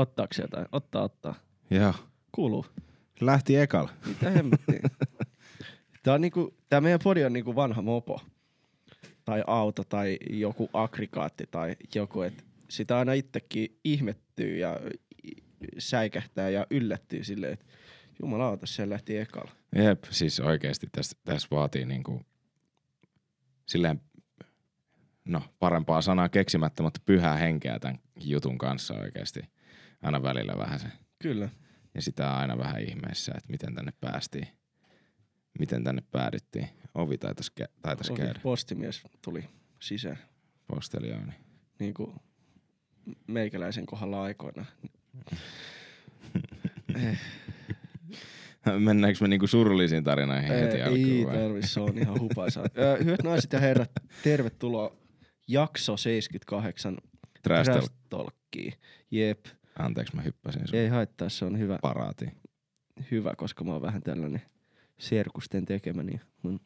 Ottaako se jotain? Ottaa, ottaa. Joo. Kuuluu. Lähti ekalla. Mitä hemmettiä? Tää, on niinku, tää meidän podi on niinku vanha mopo. Tai auto tai joku aggregaatti tai joku, että sitä aina itsekin ihmettyy ja säikähtää ja yllättyy silleen, että jumalauta, se lähti ekalla. Jep, siis oikeesti tässä täs vaatii niinku silleen, no parempaa sanaa keksimättä, mutta pyhää henkeä tämän jutun kanssa oikeesti. Aina välillä vähän se. Kyllä. Ja sitä on aina vähän ihmeessä, että miten tänne päästiin. Miten tänne päädyttiin. Ovi taitais, kä- taitais Ohi, käydä. postimies tuli sisään. Posteliooni. Niin kuin meikäläisen kohdalla aikoina. Mennäänkö me niinku surullisiin tarinoihin heti ei, alkuun ei vai? tarvi, se on ihan hupaisaa. Hyvät naiset ja herrat, tervetuloa jakso 78 Trash. Jep, Anteeksi, mä hyppäsin sun ei haittaa, se on hyvä, paraatiin. hyvä, koska mä oon vähän tällainen serkusten tekemä, niin mun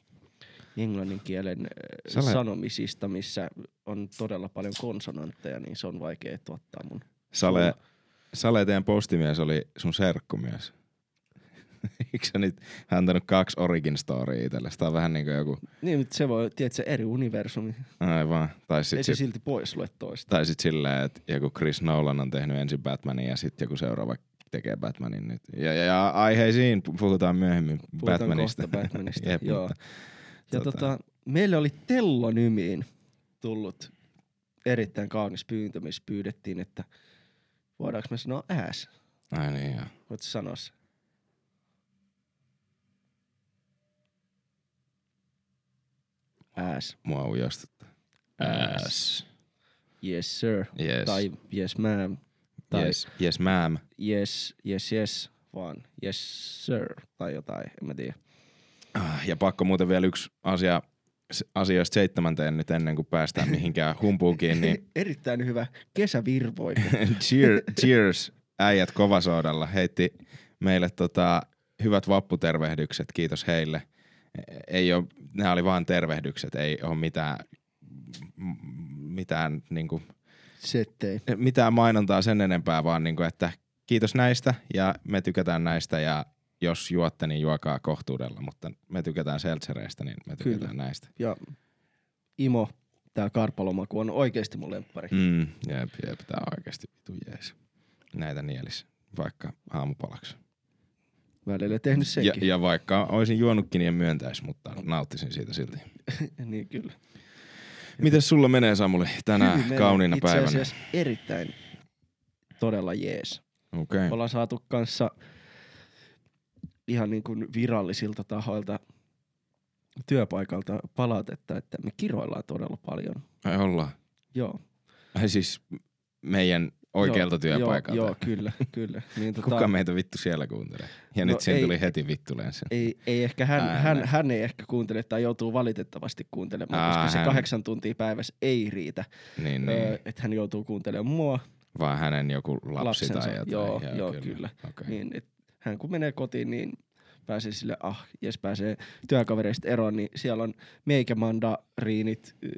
englannin kielen Sä Sä olet- sanomisista, missä on todella paljon konsonantteja, niin se on vaikea tuottaa mun. Sale, Sale, teidän postimies oli sun serkkumies. Eikö sä nyt antanut kaksi origin storya itselle? Tää on vähän niinku joku, Niin, mutta se voi, tiedätkö, eri universumi. aivan. Tai Ei sit, se sit, silti pois lue toista. tai sit silleen, että joku Chris Nolan on tehnyt ensin Batmanin ja sitten joku seuraava tekee Batmanin nyt. Ja, ja, ja aiheisiin pu- puhutaan myöhemmin Puhutaan Batmanista. kohta Batmanista, Jep, joo. mutta Ja tota- tota, meille oli Tellonymiin tullut erittäin kaunis pyyntö, missä pyydettiin, että voidaanko me sanoa ääs? Ai niin joo. Voitko sanoa se? Ääs. Mua ujostuttaa. Ass. Yes sir. Yes. Tai yes ma'am. Tai yes. yes ma'am. yes, yes, yes, vaan yes sir. Tai jotain, en mä tiedä. Ah, Ja pakko muuten vielä yksi asia asioista seitsemänteen nyt ennen kuin päästään mihinkään humpuukiin, niin Erittäin hyvä kesävirvoike. cheer, cheers äijät kovasoodalla heitti meille tota, hyvät vapputervehdykset, kiitos heille. Ei ole, nämä oli vaan tervehdykset, ei ole mitään, mitään, niinku, Settei. mitään mainontaa sen enempää, vaan niinku, että kiitos näistä ja me tykätään näistä ja jos juotte, niin juokaa kohtuudella, mutta me tykätään seltsereistä, niin me tykätään Kyllä. näistä. Ja Imo, tää karpalomaku on oikeesti mun lemppari. Mm, jep, jep, tää on oikeasti vitu jees. Näitä nielis, vaikka aamupalaksi. Välillä tehnyt Ja, senkin. ja vaikka olisin juonutkin, niin en myöntäisi, mutta nauttisin siitä silti. niin kyllä. Miten sulla menee Samuli tänä Hyvin kauniina Itse päivänä? asiassa erittäin todella jees. Okei. Ollaan saatu kanssa ihan niin kuin virallisilta tahoilta työpaikalta palautetta, että me kiroillaan todella paljon. Ai ollaan. Joo. Ai siis meidän oikealta joo, työpaikalta. Joo, joo kyllä, kyllä. Niin, tota, Kuka meitä vittu siellä kuuntelee? Ja No nyt siinä ei- tuli heti vittu lensi. ei, ei ehkä hän, Ää, hän, hän, ei ehkä kuuntele tai joutuu valitettavasti kuuntelemaan, Aa, koska se hän. kahdeksan tuntia päivässä ei riitä. Niin, Öö, niin. että hän joutuu kuuntelemaan mua, Vaan hänen joku lapsi lapsensa. tai jotain. Joo, joo, kyllä. Okay. niin et hän kun menee kotiin, niin pääsee sille, ah, jes pääsee työkavereista eroon, niin siellä on meikämandariinit ö,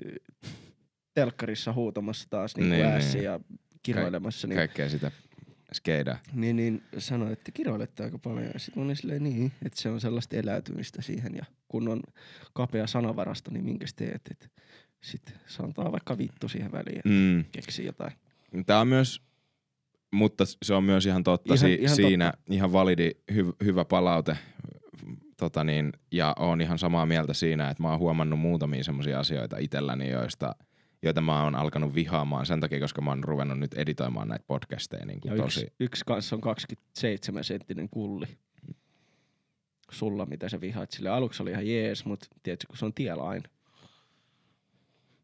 telkkarissa huutamassa taas niin Niin, niin, niin. ja kiroilemassa. Niin, Kaikkea sitä skeidaa. niin, niin sanoi, että kiroilette aika paljon. Ja sitten olin silleen niin, että se on sellaista eläytymistä siihen. Ja kun on kapea sanavarasto, niin minkäs teet? Että sitten sanotaan vaikka vittu siihen väliin, että Mm. keksi jotain. Tämä on myös, mutta se on myös ihan totta Ihan- si- ihan siinä, ihan validi, hy- hyvä palaute. Tota niin, ja on ihan samaa mieltä siinä, että mä oon huomannut muutamia semmoisia asioita itselläni, joista, joita mä oon alkanut vihaamaan sen takia, koska mä oon ruvennut nyt editoimaan näitä podcasteja niin Ja kuin tosi. yksi, yksi kanssa on 27 senttinen kulli. Sulla, mitä sä vihaat sille. Aluksi oli ihan jees, mutta tiedätkö, kun se on tiellä aina.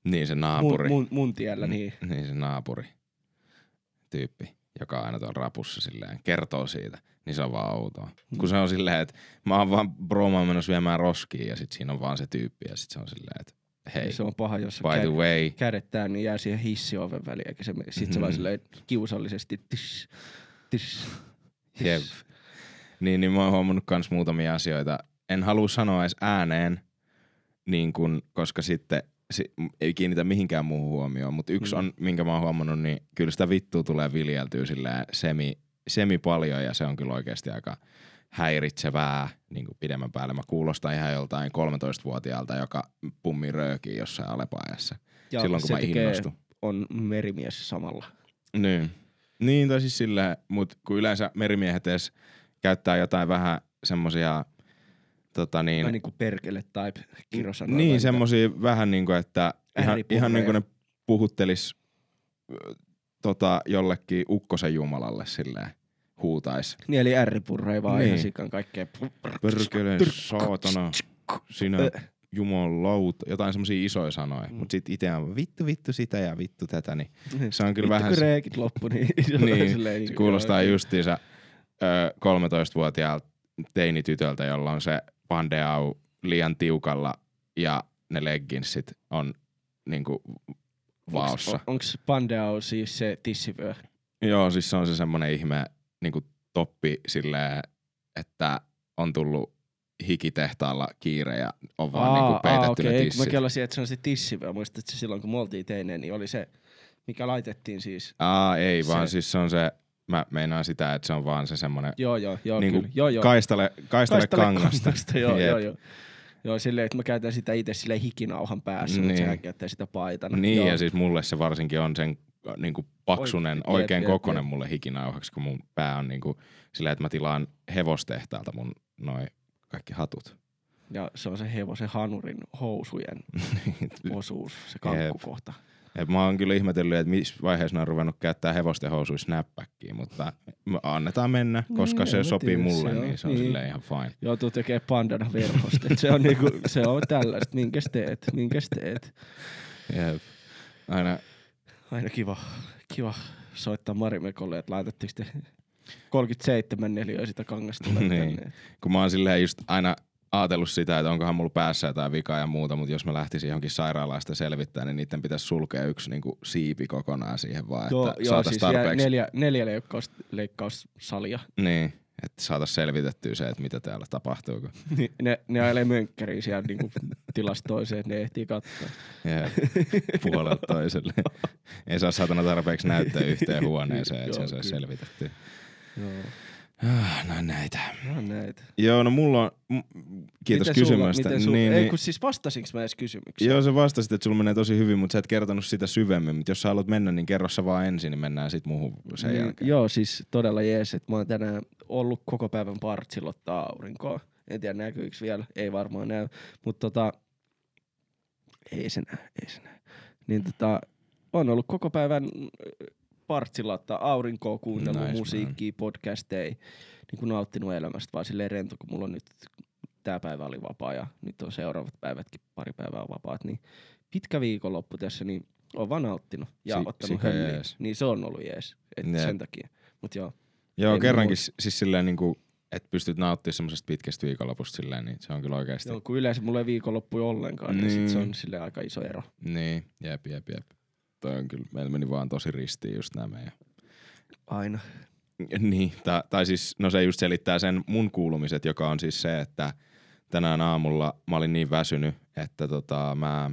Niin se Mun, naapuri. mun, mun tiellä, niin. Niin se naapuri tyyppi, joka aina tuolla rapussa silleen kertoo siitä, niin se on vaan outoa. Mm. Kun se on silleen, että mä oon vaan bromaan menossa viemään roskiin ja sit siinä on vaan se tyyppi ja sit se on silleen, että hei, Se on paha, jos by the way, kädettää, niin jää siihen hissioven väliin. Eikä se, sit se Mhm. vaan silleen kiusallisesti tish, tish, tish. Jep. niin, niin mä oon huomannut kans muutamia asioita. En halua sanoa edes ääneen, niin kun, koska sitten si, ei kiinnitä mihinkään muuhun huomioon, mutta yksi Mm. on, minkä mä oon huomannut, niin kyllä sitä vittua tulee viljeltyä silleen semi, semi paljon ja se on kyllä oikeasti aika häiritsevää niin kuin pidemmän päälle. Mä kuulostan ihan joltain 13-vuotiaalta, joka pummi röökiä jossain alepaajassa. Ja silloin kun se mä innostun. On merimies samalla. Niin. Niin, tai siis silleen, mutta kun yleensä merimiehet edes käyttää jotain vähän semmosia, tota niin, Vähän niin kuin perkele tai kirosanoja. niin semmosia vähän niinku, että ihan, ihan niinku ne puhuttelis tota, jollekin ukkosen jumalalle silleen huutais. Niin eli ärripurre vaan Niin. ihan sikan kaikkea. Perkele, saatana, sinä jumalauta, jotain semmosia isoja sanoja. Mm. Mut sit ite on vittu, vittu sitä ja vittu tätä, niin se on kyllä Vittu, vähän... kun se- reekit loppu, niin, Niin, silleen, Se kuulostaa joo, justiinsa ö, 13-vuotiaalta teinitytöltä, jolla on se pandeau liian tiukalla ja ne legginsit on niinku vaossa. Onks, onks Pandeau siis se tissivyö? Joo, siis se on se semmonen ihme niinku toppi silleen, että on tullut hikitehtaalla kiire ja on vaan niinku peitetty okei. ne Kun tissit. Mä kelasin, että se on se tissivyö. Muistat, että silloin kun me oltiin teineen, niin oli se, mikä laitettiin siis. Aa, ei se- vaan siis se on se, mä meinaan sitä, että se on vaan se semmonen Joo, joo, joo, Niinku kyllä. Joo, joo. kaistale, kaistale, Kaistalle kangasta. kangasta, joo, joo, joo. Joo, silleen, että mä käytän sitä itse silleen hikinauhan päässä, niin. mutta Niin. sehän käyttää sitä paitana. Niin, joo. ja siis mulle se varsinkin on sen äh, niinku paksunen, Oi, jep, oikein kokonen mulle hikinauhaksi, kun mun pää on niinku sillä, että mä tilaan hevostehtaalta mun noin kaikki hatut. Ja se on se hevosen hanurin housujen osuus, se kankkukohta. Et mä oon kyllä ihmetellyt, että missä vaiheessa ne on ruvennut käyttää hevosten housuissa snapbackia, mutta me annetaan mennä, koska Niin, se sopii tiedä, mulle, se on- niin se on niin. silleen ihan fine. Joutuu tekemään pandana verhosta. Se on niinku, se on tällaista. Minkäs teet? Minkäs teet? Jep. Aina, Aina kiva, kiva soittaa Marimekolle, että laitatteko te 37 neliöä sitä kangasta Niin. kun mä oon silleen just aina ajatellut sitä, että onkohan mulla päässä jotain vikaa ja muuta, mutta jos mä lähtisin johonkin sairaalaan sitä selvittää, niin niiden pitäisi sulkea yksi niinku siipi kokonaan siihen vaan, Joo, että joo siis tarpeeksi. neljä, neljä leikkaus, leikkaussalia. Niin, että saatais selvitettyä se, että mitä täällä tapahtuu. Kun... Niin ne, ne ajelee mönkkäriin siellä niinku tilasta toiseen, että ne ehtii katsoa. Yeah. puolelta toiselle. Ei saa saatana tarpeeksi näyttää yhteen huoneeseen, että sen kyllä. selvitettyä. Joo, Ah, no näitä. no näitä. Joo, no mulla on... Kiitos Miten sulla- kysymästä. Miten sulla, niin, ei niin, kun siis vastasinko mä edes kysymykseen? Joo, sä vastasit, että sulla menee tosi hyvin, mutta sä et kertonut sitä syvemmin. Mutta jos sä haluat mennä, niin kerro sä vaan ensin, niin mennään sit muuhun sen Niin, jälkeen. Joo, siis todella jees, että mä oon tänään ollut koko päivän partsilla ottaa aurinkoa. En tiedä näkyykö vielä, ei varmaan näy, mutta tota, ei se näy, ei se näy. Niin tota, on ollut koko päivän mm, partsilla ottaa aurinkoa, kuunnellut Nice, musiikkia, podcasteja, niin kuin nauttinut elämästä, vaan silleen rento, kun mulla on nyt tää päivä oli vapaa ja nyt on seuraavat päivätkin pari päivää vapaat, niin pitkä viikonloppu tässä, niin on vaan nauttinut ja Si- ottanut hölliä. Niin se on ollut jees, et sen takia. Mut joo, Joo, Ei kerrankin s- siis silleen niinku, että pystyt nauttimaan semmoisesta pitkästä viikonlopusta silleen, niin se on kyllä oikeasti. joo, kun yleensä mulla ei viikonloppuja ollenkaan, niin, sit se Niin. on sille aika iso ero. Niin, jep, jep, jep. Toi on kyllä, meillä meni vaan tosi ristiin just nämä meidän. Aina. Niin, tai, tai siis, no se just selittää sen mun kuulumiset, joka on siis se, että tänään aamulla mä olin niin väsynyt, että tota mä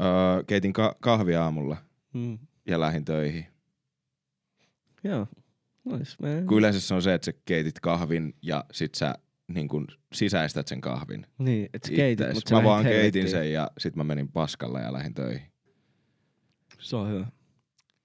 öö, keitin ka- kahvia aamulla Mm. ja lähdin töihin. Joo. Nois, mä... Kun yleensä se on se, että sä keitit kahvin ja sit sä niin kun sisäistät sen kahvin. Niin, et sä keitit, ittees. mut sä Mä vaan keitin sen ja sit mä menin paskalle ja lähdin töihin. Se on hyvä.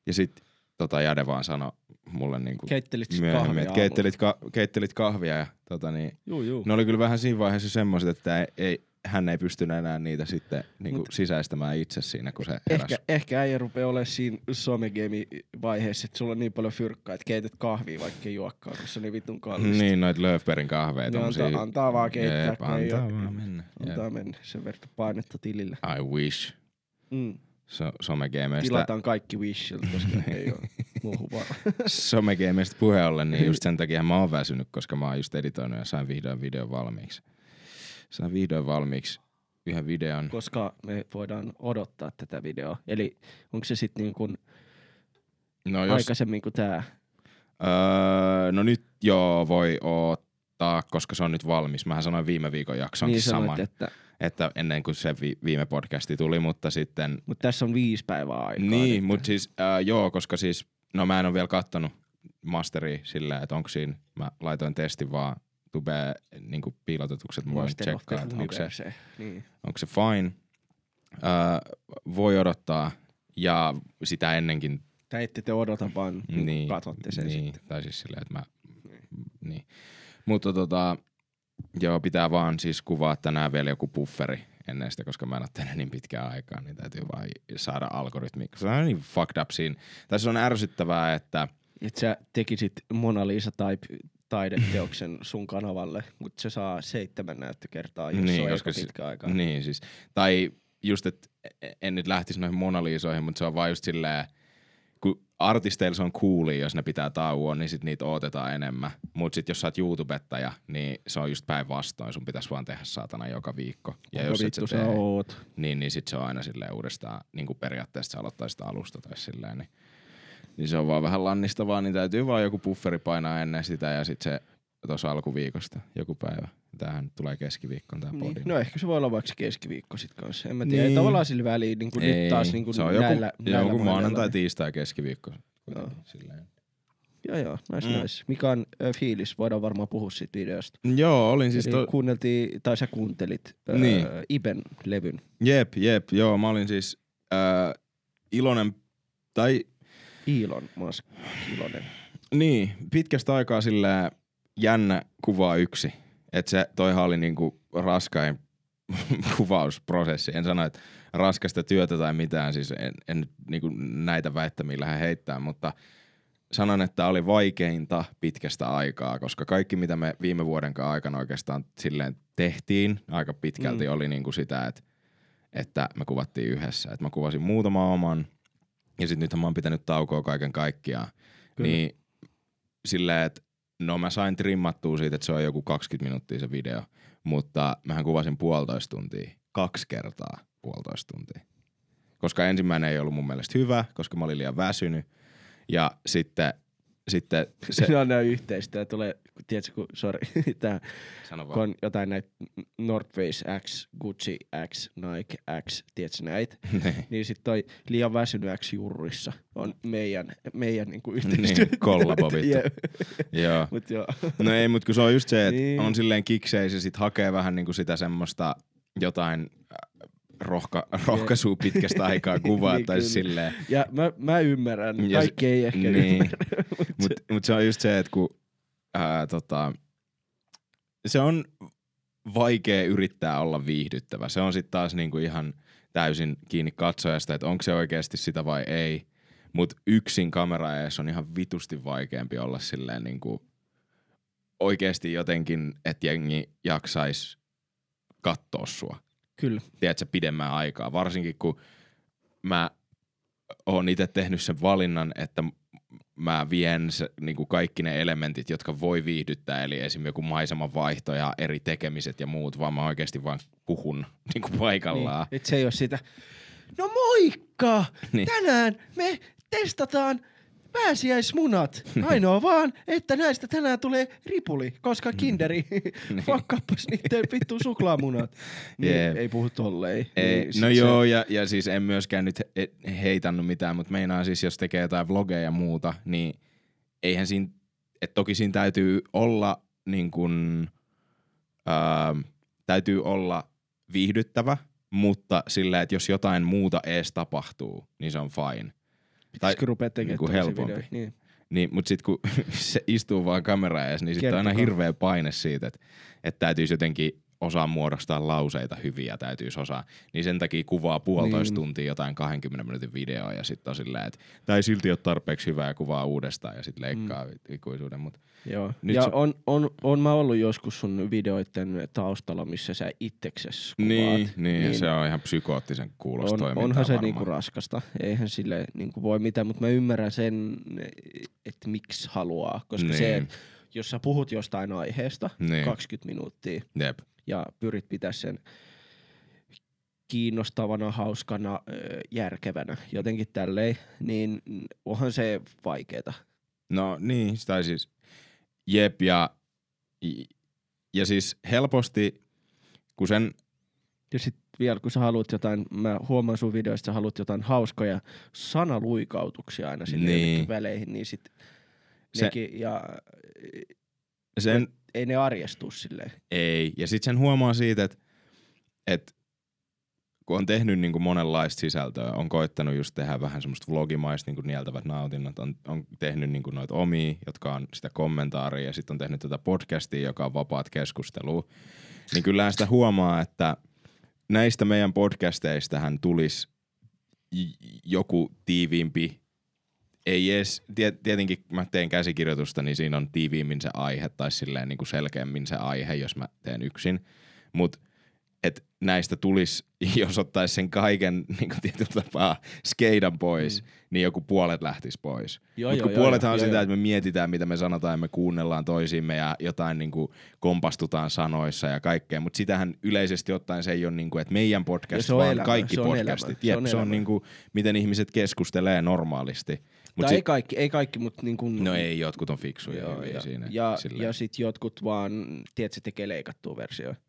Ja sit tota Jade vaan sanoi mulle niin kuin Keittelit myöhemmin, kahvia että keittelit, ka- keittelit kahvia ja tota niin, Juu, juu. ne oli kyllä vähän siinä vaiheessa semmoiset, että ei, ei, hän ei pystynyt enää niitä sitten niin kuin Mut- sisäistämään itse siinä, kun se. Ehkä, ehkä äijä rupeaa olemaan siinä somegame-vaiheessa, että sulla on niin paljon fyrkkaa, että keität kahvia, vaikka ei juokkaan, koska se on niin vitun kallista. Niin, noit Löfbergin kahveja. Niin tommosia- antaa- antaa vaan keittää, kun ei antaa vaan mennä. Antaa mennä sen verran painetta tilille. I wish. Mm. So, somegameista, Tilataan kaikki Wishilta, koska ei ole muuhun vaan. somegameista puheen ollen, niin just sen takia mä oon väsynyt, koska mä oon just editoinut ja sain vihdoin videon valmiiksi. Sain vihdoin valmiiksi yhden videon. koska me voidaan odottaa tätä videoa. Eli onko se sitten niin kuin No, jos, aikaisemmin kuin tämä? öö, no nyt joo voi ottaa, koska se on nyt valmis. Mähän sanoin viime viikon jaksonkin Niin saman. sanoit, että että ennen kuin se vi- viime podcasti tuli, mutta sitten... Mutta tässä on viisi päivää aikaa. Niin, mutta siis äh, joo, koska siis, no mä en ole vielä kattonut masteria silleen, että onko siinä, mä laitoin testin vaan tubeen niin piilotetukset, mä voin tsekkaa, että onko se, Universe. Niin. onko se fine. Äh, voi odottaa, ja sitä ennenkin Tai ette te odota, vaan niin. niin, katsotte sen niin, sitten. Tai siis silleen, että mä, niin. Mutta tota, joo, pitää vaan siis kuvaa tänään vielä joku bufferi ennen sitä, koska mä en ole tehnyt niin pitkään aikaa, niin täytyy vaan saada algoritmi. Se on niin fucked up siinä. Tai se on ärsyttävää, että Että sä tekisit Mona Lisa type taideteoksen sun kanavalle, mutta se saa seitsemän näyttökertaa, jos Niin, se on koska aika si- pitkä aika. Niin siis. Tai just, että en nyt lähtisi noihin monaliisoihin, mutta se on vaan just silleen, kun artisteilla se on cooli, jos ne pitää tauoa, niin sit niitä odotetaan enemmän. Mutta sit jos sä oot YouTubettaja, niin se on just päinvastoin. Sun pitäisi vaan tehdä saatana joka viikko. Ja Onko jos et vittu sä sä tee, oot? niin, niin sit se on aina silleen uudestaan, niin kuin periaatteessa sä aloittaisit alusta tai silleen, niin, niin se on vaan vähän lannistavaa, niin täytyy vaan joku bufferi painaa ennen sitä ja sit se tuossa alkuviikosta joku päivä. Tämähän nyt tulee keskiviikkoon tää Niin. podi. No ehkä se voi olla vaikka keskiviikko sit kanssa. En mä tiedä. Niin. Tavallaan sillä väliin niin Ei, nyt taas niin kuin se on joku, näillä, näillä joku maanantai, tiistai, keskiviikko. Joo. Silleen. Joo, joo, nice, Mm. nice. Mikä on ö, fiilis? Voidaan varmaan puhua siitä videosta. Joo, olin siis Eli to... kuunneltiin, tai sä kuuntelit öö, Niin. Iben levyn. Jep, jep, joo, mä olin siis äh, iloinen, tai Elon Musk, iloinen. niin, pitkästä aikaa silleen jännä kuvaa yksi. Että se toihan oli niinku raskain kuvausprosessi. En sano, että raskasta työtä tai mitään, siis en, en niinku näitä väittämiä lähde heittää, mutta sanon, että oli vaikeinta pitkästä aikaa, koska kaikki mitä me viime vuoden aikana oikeastaan silleen tehtiin aika pitkälti mm. Oli niinku sitä, että, että me kuvattiin yhdessä. Että mä kuvasin muutama oman ja sitten nythän mä oon pitänyt taukoa kaiken kaikkiaan. Kyllä. Niin silleen, että no mä sain trimmattua siitä, että se on joku 20 minuuttia se video, mutta mähän kuvasin puolitoista tuntia, kaksi kertaa puolitoista tuntia. Koska ensimmäinen ei ollut mun mielestä hyvä, koska mä olin liian väsynyt. Ja sitten, sitten se... Se on näin yhteistä. Tulee, tiedätkö, kun, sorry, tää, Sano kun vaan. on jotain näitä North Face X, Gucci X, Nike X, tiedätkö näitä? Niin. Niin sit toi liian väsynyt X jurrissa on meidän, meidän niinku Niin, yhteistyö. kollabo vittu. Jep. Joo. Mut joo. No ei, mutta kun se on just se, että Niin. on silleen kikseis ja sit hakee vähän niinku sitä semmoista jotain äh, rohka, rohkaisua pitkästä aikaa kuvaa Niin, tai kyllä. silleen. Ja mä, mä ymmärrän. Kaikki ei ehkä niin. ymmärrä. Mut Mut, mut se on just se, että kun ää, tota, se on vaikea yrittää olla viihdyttävä. Se on sitten taas niinku ihan täysin kiinni katsojasta, että onko se oikeasti sitä vai ei. Mutta yksin kamera ees on ihan vitusti vaikeampi olla silleen niinku oikeasti jotenkin, että jengi jaksais katsoa sua Kyllä. tiedätkö, pidemmän aikaa. Varsinkin kun mä oon itse tehnyt sen valinnan, että mä vien se, niin kuin kaikki ne elementit, jotka voi viihdyttää, eli esimerkiksi joku maiseman vaihto ja eri tekemiset ja muut, vaan mä oikeasti vaan puhun niin kuin paikallaan. Niin. Et se ei ole sitä, no moikka! Niin. Tänään me testataan pääsiäismunat. Ainoa vaan, että näistä tänään tulee ripuli, koska kinderi Niin. fuckappas niiden vittu suklaamunat. Niin Jep. ei puhu tolleen. Ei, Niin no se- joo, ja, ja siis en myöskään nyt he, heitannut mitään, mutta meinaa siis, jos tekee jotain vlogeja ja muuta, niin eihän siinä, että toki siinä täytyy olla niin kuin, ää, täytyy olla viihdyttävä, mutta sillä, että jos jotain muuta ees tapahtuu, niin se on fine. Pitäisikö rupea tekemään tällaisia helpompi. videoita? Niin. Niin, mutta sitten kun se istuu vaan kamera ees, niin sitten on aina hirveä paine siitä, että, että täytyisi jotenkin osaa muodostaa lauseita hyviä, täytyisi osaa. Niin sen takia kuvaa puolitoista Niin. tuntia jotain 20 minuutin videoa ja sitten on silleen, että tämä ei silti ole tarpeeksi hyvää kuvaa uudestaan ja sitten leikkaa mm. ikuisuuden. Mut Joo. Nyt ja se- on, on, on mä ollut joskus sun videoiden taustalla, missä sä itsekses kuvaat. niin, niin, niin, se on ihan psykoottisen kuulosta on, onhan se varmaan. niinku raskasta. Eihän sille niinku voi mitään, mutta mä ymmärrän sen, että miksi haluaa. Koska Niin. se, jos sä puhut jostain aiheesta Niin. 20 minuuttia Jep. Ja pyrit pitää sen kiinnostavana, hauskana, järkevänä, jotenkin tälleen, niin onhan se vaikeeta. No niin, tai siis jep ja, ja siis helposti, kun sen Ja sit vielä kun sä haluat jotain, mä huomaan sun videoista, sä haluat jotain hauskoja sanaluikautuksia aina sinne niin. väleihin, niin sit Se- nekin, ja Sen, ei ne arjestu silleen. Ei. Ja sitten sen huomaa siitä, että et, kun on tehnyt niin kuin monenlaista sisältöä, on koittanut just tehdä vähän semmoista vlogimaista niin kuin nieltävät nautinnot, on, on tehnyt niin kuin noita omia, jotka on sitä kommentaaria, ja sitten on tehnyt tätä podcastia, joka on vapaat keskustelua, niin kyllähän sitä huomaa, että näistä meidän podcasteistähän tulisi joku tiiviimpi ei edes, tiet, tietenkin kun mä teen käsikirjoitusta, niin siinä on tiiviimmin se aihe tai silleen niin kuin selkeämmin se aihe, jos mä teen yksin. Mutta et näistä tulisi, jos ottaisi sen kaiken niin kuin tietyllä tapaa skeidan pois, mm. niin joku puolet lähtisi pois. Joo, Mutta kun joo, puolethan joo, on joo, sitä, joo. että me mietitään, mitä me sanotaan ja me kuunnellaan toisiimme ja jotain niin kuin kompastutaan sanoissa ja kaikkea. Mutta sitähän yleisesti ottaen se ei ole, niin kuin, että meidän podcast, se on vaan elämä, kaikki se on podcastit. elämä, se Jep, on se on niin kuin, miten ihmiset keskustelee normaalisti. Mut tai sit- ei kaikki, ei kaikki, mutta niin kuin... No ei, jotkut on fiksuja Joo, ja, siinä. ja, silleen. ja sit jotkut vaan, tiedätkö, tekee leikattua versioita.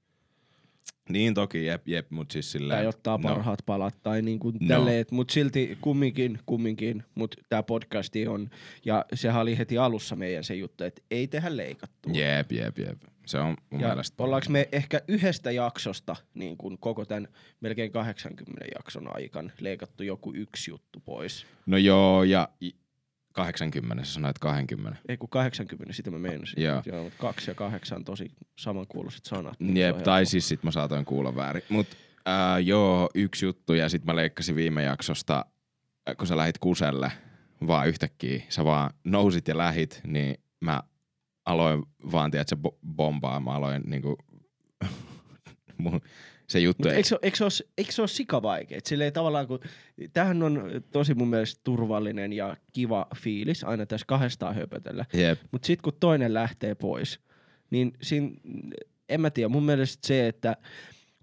Niin toki, jep, jep, mut siis silleen. Tai ottaa no, parhaat palat tai niin kuin No. tälleen, mutta silti kumminkin, kumminkin, mutta tämä podcasti on, ja sehän oli heti alussa meidän se juttu, että ei tehdä leikattua. Jep, jep, jep. Se on mun ja mielestä. ollaanko me ehkä yhdestä jaksosta niin kuin koko tämän melkein 80 jakson aikan leikattu joku yksi juttu pois? No joo, ja i- 80, sä sanoit 20. Ei kun 80, sitä mä meinasin. Joo. Joo mutta kaksi ja kahdeksan tosi samankuuloiset sanat. niin Jep, tai helppo. siis sit mä saatoin kuulla väärin. Mut ää, joo, yksi juttu ja sit mä leikkasin viime jaksosta, äh, kun sä lähit kuselle vaan yhtäkkiä, sä vaan nousit ja lähit, niin mä aloin vaan, tiedät, se bo- bombaa, mä aloin niinku, mun, se juttu eikö, se, eikö, se ole, eikö se ole sikavaikeet? Silleen tavallaan, kun tämähän on tosi mun mielestä turvallinen ja kiva fiilis aina tässä kahdestaan höpötellä. jep, Mutta sitten kun toinen lähtee pois, niin siinä, en mä tiedä, mun mielestä se, että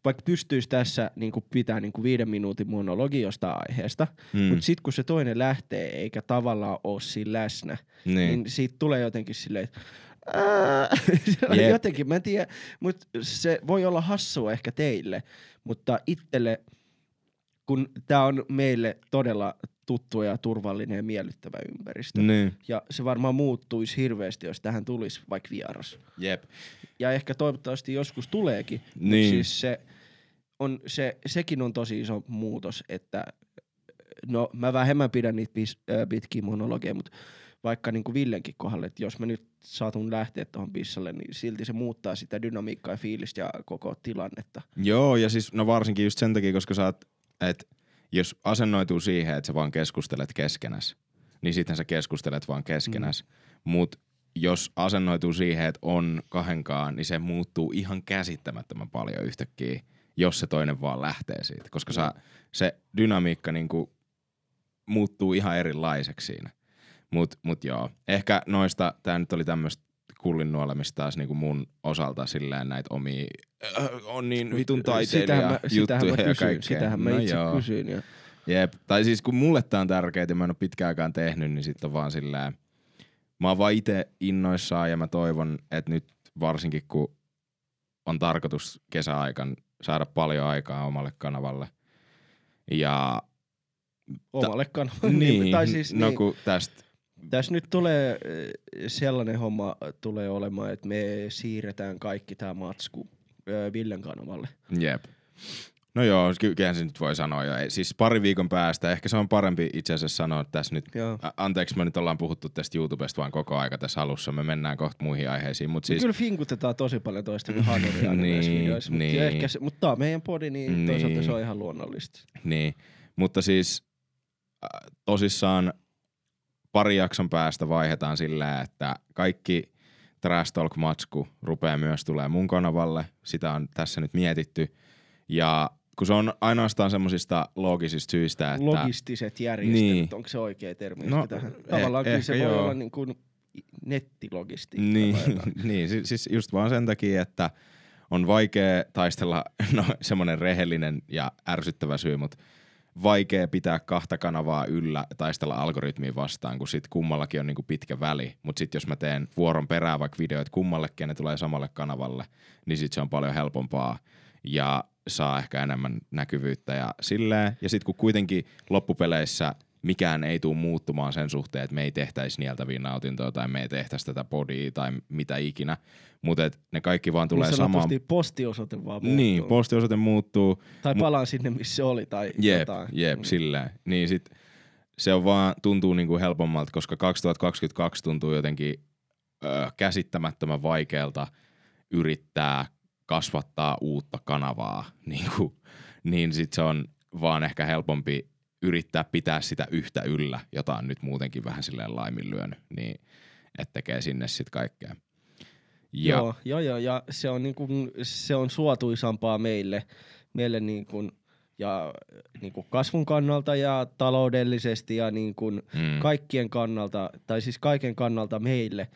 vaikka pystyisi tässä niin pitää niin viiden minuutin monologi jostain aiheesta, mm. mutta sitten kun se toinen lähtee eikä tavallaan ole siinä läsnä, niin. niin, niin siitä tulee jotenkin silleen, että Jep. jotenkin, mä en tiedä, mutta se voi olla hassua ehkä teille, mutta itselle, kun tämä on meille todella tuttu ja turvallinen ja miellyttävä ympäristö, niin. ja se varmaan muuttuisi hirveästi, jos tähän tulisi vaikka vieras. Jep. Ja ehkä toivottavasti joskus tuleekin. Niin. Siis se on, se, sekin on tosi iso muutos, että no mä vähemmän pidän niitä pis, äh, pitkiä monologeja, mutta vaikka niin kuin Villenkin kohdalle, että jos mä nyt saatun lähteä tuohon pissalle, niin silti se muuttaa sitä dynamiikkaa ja fiilistä ja koko tilannetta. Joo, ja siis no varsinkin just sen takia, koska sä oot, että jos asennoituu siihen, että sä vaan keskustelet keskenäs, niin sitten sä keskustelet vaan keskenäs. Mm. Mut jos asennoituu siihen, että on kahdenkaan, niin se muuttuu ihan käsittämättömän paljon yhtäkkiä, jos se toinen vaan lähtee siitä. Koska sä, se dynamiikka niinku muuttuu ihan erilaiseksi siinä. Mut, mut joo, ehkä noista, tää nyt oli tämmöistä kullin nuolemista taas niinku mun osalta silleen näitä omia, äh, on niin vitun taiteilija sitähän mä, sitähän mä juttuja ja kysyin, kaikkea. sitähän mä No itse joo. kysyin. Ja, Jep. Tai siis kun mulle tää on tärkeää ja mä en ole pitkään aikaan tehnyt, niin sitten on vaan silleen, mä oon vaan itse innoissaan ja mä toivon, että nyt varsinkin kun on tarkoitus kesäaikan saada paljon aikaa omalle kanavalle. Ja omalle kanavalle. niin, tai siis, no niin, kun tästä, Tässä nyt tulee äh, sellainen homma tulee olemaan, että me siirretään kaikki tämä matsku äh, Villen kanavalle. jep. No joo, ky- kyllähän se nyt voi sanoa jo. Siis pari viikon päästä, ehkä se on parempi itse asiassa sanoa tässä nyt. Joo. Anteeksi, me nyt ollaan puhuttu tästä YouTubesta vaan koko aika tässä alussa. Me mennään kohta muihin aiheisiin, mutta Siis... Kyllä finkutetaan tosi paljon toistamme hanuria Niin, niin, mutta, niin. ehkä se, mutta tää on meidän podi, niin, Niin. niin, toisaalta se on ihan luonnollista. Niin, mutta siis tosissaan pari jakson päästä vaihdetaan sillä, että kaikki Trash Talk Matsku rupeaa myös tulee mun kanavalle. Sitä on tässä nyt mietitty. Ja kun se on ainoastaan semmoisista loogisista syistä, että... Logistiset järjestelyt, Niin. onko se oikea termi No, tähän? eh- Tavallaan kyllä se voi joo. olla niin kuin nettilogistiikka. Niin, niin siis, siis just vaan sen takia, että on vaikea taistella, no semmoinen rehellinen ja ärsyttävä syy, mutta vaikea pitää kahta kanavaa yllä taistella algoritmiin vastaan, kun sit kummallakin on niinku pitkä väli. Mutta sitten jos mä teen vuoron perään vaikka videoita kummallekin ja ne tulee samalle kanavalle, niin sit se on paljon helpompaa. Ja saa ehkä enemmän näkyvyyttä ja silleen. Ja sitten kun kuitenkin loppupeleissä mikään ei tule muuttumaan sen suhteen, että me ei tehtäisi nieltäviä nautintoja tai me ei tehtäisi tätä podia tai mitä ikinä. Mutta ne kaikki vaan tulee niin samaan. postiosoite vaan muuttuu. Niin, postiosoite muuttuu. Tai palaan sinne, missä se oli tai Jep, jotain. jep, Mm. silleen. Niin sit se on vaan, tuntuu niinku helpommalta, koska 2022 tuntuu jotenkin ö, käsittämättömän vaikealta yrittää kasvattaa uutta kanavaa. Niinku, niin sit se on vaan ehkä helpompi yrittää pitää sitä yhtä yllä, jota on nyt muutenkin vähän silleen laiminlyönyt, niin että tekee sinne sit kaikkea. Ja, Joo, joo, joo, ja se on, niin kuin, se on suotuisampaa meille, meille niin kuin, ja niin kuin kasvun kannalta ja taloudellisesti ja niin kuin mm, kaikkien kannalta, tai siis kaiken kannalta meille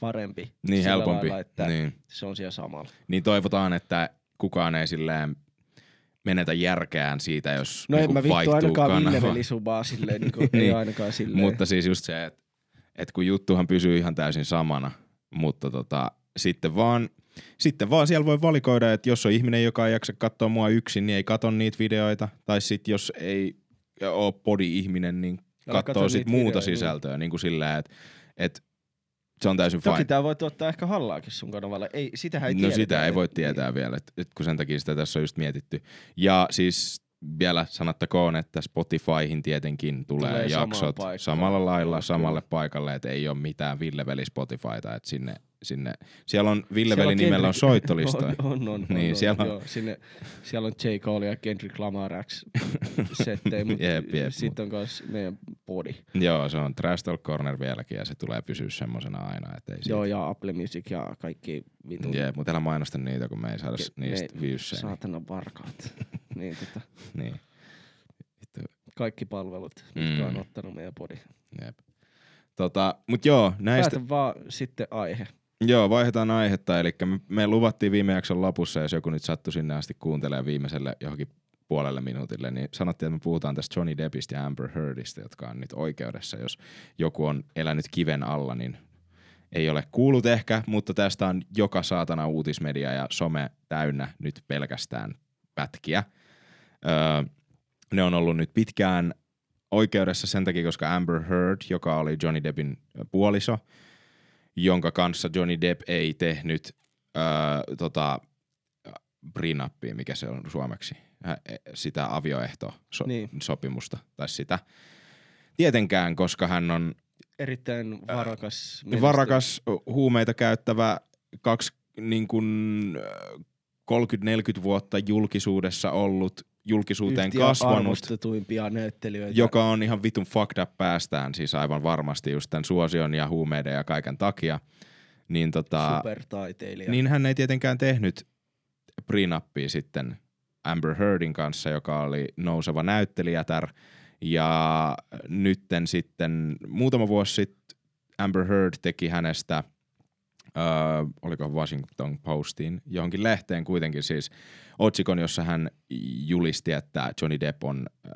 parempi. niin helpompi. Lailla, että niin. se on siellä samalla. Niin toivotaan, että kukaan ei silleen menetä järkeään siitä, jos No niinku en mä vittu ainakaan kanava. Ville Velisubaa silleen, niin kuin, ei Niin, ainakaan silleen. Mutta siis just se, että et kun juttuhan pysyy ihan täysin samana, mutta tota, sitten vaan sitten vaan siellä voi valikoida, että jos on ihminen, joka ei jaksa katsoa mua yksin, niin ei katso niitä videoita. Tai sitten jos ei ole podi-ihminen, niin katsoo katso sit muuta videoita, niin. sisältöä. Niin kuin silleen, että et se on täysin Toki fine. tää voi tuottaa ehkä hallaakin sun kanavalle. Ei, sitähän ei No tiedetä. sitä ei voi Et- tietää vielä, et, et kun sen takia sitä tässä on just mietitty. Ja siis vielä sanottakoon, että Spotifyhin tietenkin tulee, Tulee jaksot samalla lailla samalle paikalle, että ei ole mitään Villeveli Spotifyta, että sinne, sinne, siellä on Siellä Villeveli nimellä on soittolistoja. On, on, on, Niin, on, siellä on- Joo, sinne, siellä on J. Cole ja Kendrick Lamar X settejä, mutta Jep, jep, sitten on myös meidän body. Joo, se on Trash Talk Corner vieläkin ja se tulee pysyä semmosena aina, että ei Joo, ja Apple Music ja kaikki vitun Jee, mutta älä mainosta niitä, kun me ei saada Ke- niistä viewsejä. saatana varkaat. niin, tota, Niin. Kaikki palvelut, Mm. mitkä on ottanut meidän body. jep. Tota, mut joo, näistä, Päätä vaan sitten aihe. Joo, vaihdetaan aihetta. Eli me, me luvattiin viime jakson lopussa, jos joku nyt sattui sinne asti kuuntelemaan viimeiselle johonkin puolelle minuutille, niin sanottiin, että me puhutaan tästä Johnny Deppistä ja Amber Heardista, jotka on nyt oikeudessa. Jos joku on elänyt kiven alla, niin ei ole kuullut ehkä, mutta tästä on joka saatana uutismedia ja some täynnä nyt pelkästään pätkiä. Öö, ne on ollut nyt pitkään oikeudessa sen takia, koska Amber Heard, joka oli Johnny Deppin puoliso, jonka kanssa Johnny Depp ei tehnyt öö, tota, prenuppia, mikä se on suomeksi, e- sitä avioehtosopimusta Niin. tai sitä. Tietenkään, koska hän on Erittäin varakas. Äh, varakas, huumeita käyttävä, kaksi niin kuin, äh, 30-40 vuotta julkisuudessa ollut, julkisuuteen Yhtiön kasvanut, näyttelijöitä. joka on ihan vitun fucked up päästään, siis aivan varmasti just tämän suosion ja huumeiden ja kaiken takia. Niin, tota, Supertaiteilija. niin hän ei tietenkään tehnyt prenuppia sitten Amber Heardin kanssa, joka oli nouseva näyttelijätär. Ja nytten sitten muutama vuosi sitten Amber Heard teki hänestä, öö, oliko Washington Postiin, johonkin lehteen kuitenkin siis otsikon, jossa hän julisti, että Johnny Depp on äh,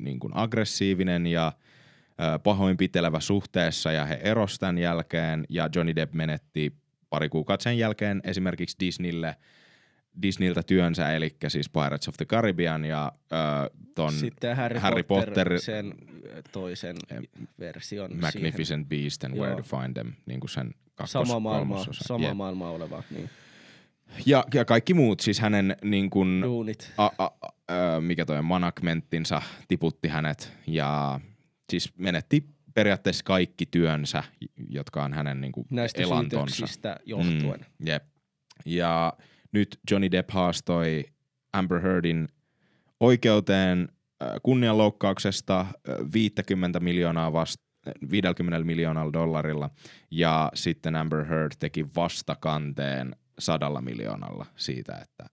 niin kuin aggressiivinen ja äh, pahoinpitelevä suhteessa ja he eros tämän jälkeen ja Johnny Depp menetti pari kuukautta sen jälkeen esimerkiksi Disneylle, Disneyltä työnsä, eli siis Pirates of the Caribbean ja äh, ton Sitten Harry, Harry Potter, Potter- sen toisen version Magnificent Beast and Where Joo. to Find Them, niin kuin sen siihen. kakkos, Sama maailma, sama Jep. maailma oleva. Niin. Ja, ja kaikki muut, siis hänen niin Duunit. a, a, a, mikä toi managementtinsa tiputti hänet ja siis menetti periaatteessa kaikki työnsä, jotka on hänen niin kuin Näistä elantonsa. syytöksistä johtuen. Mm, jep. Ja nyt Johnny Depp haastoi Amber Heardin oikeuteen kunnianloukkauksesta äh, 50 miljoonaa vasta 50 miljoonalla dollarilla ja sitten Amber Heard teki vastakanteen sadalla miljoonalla siitä, että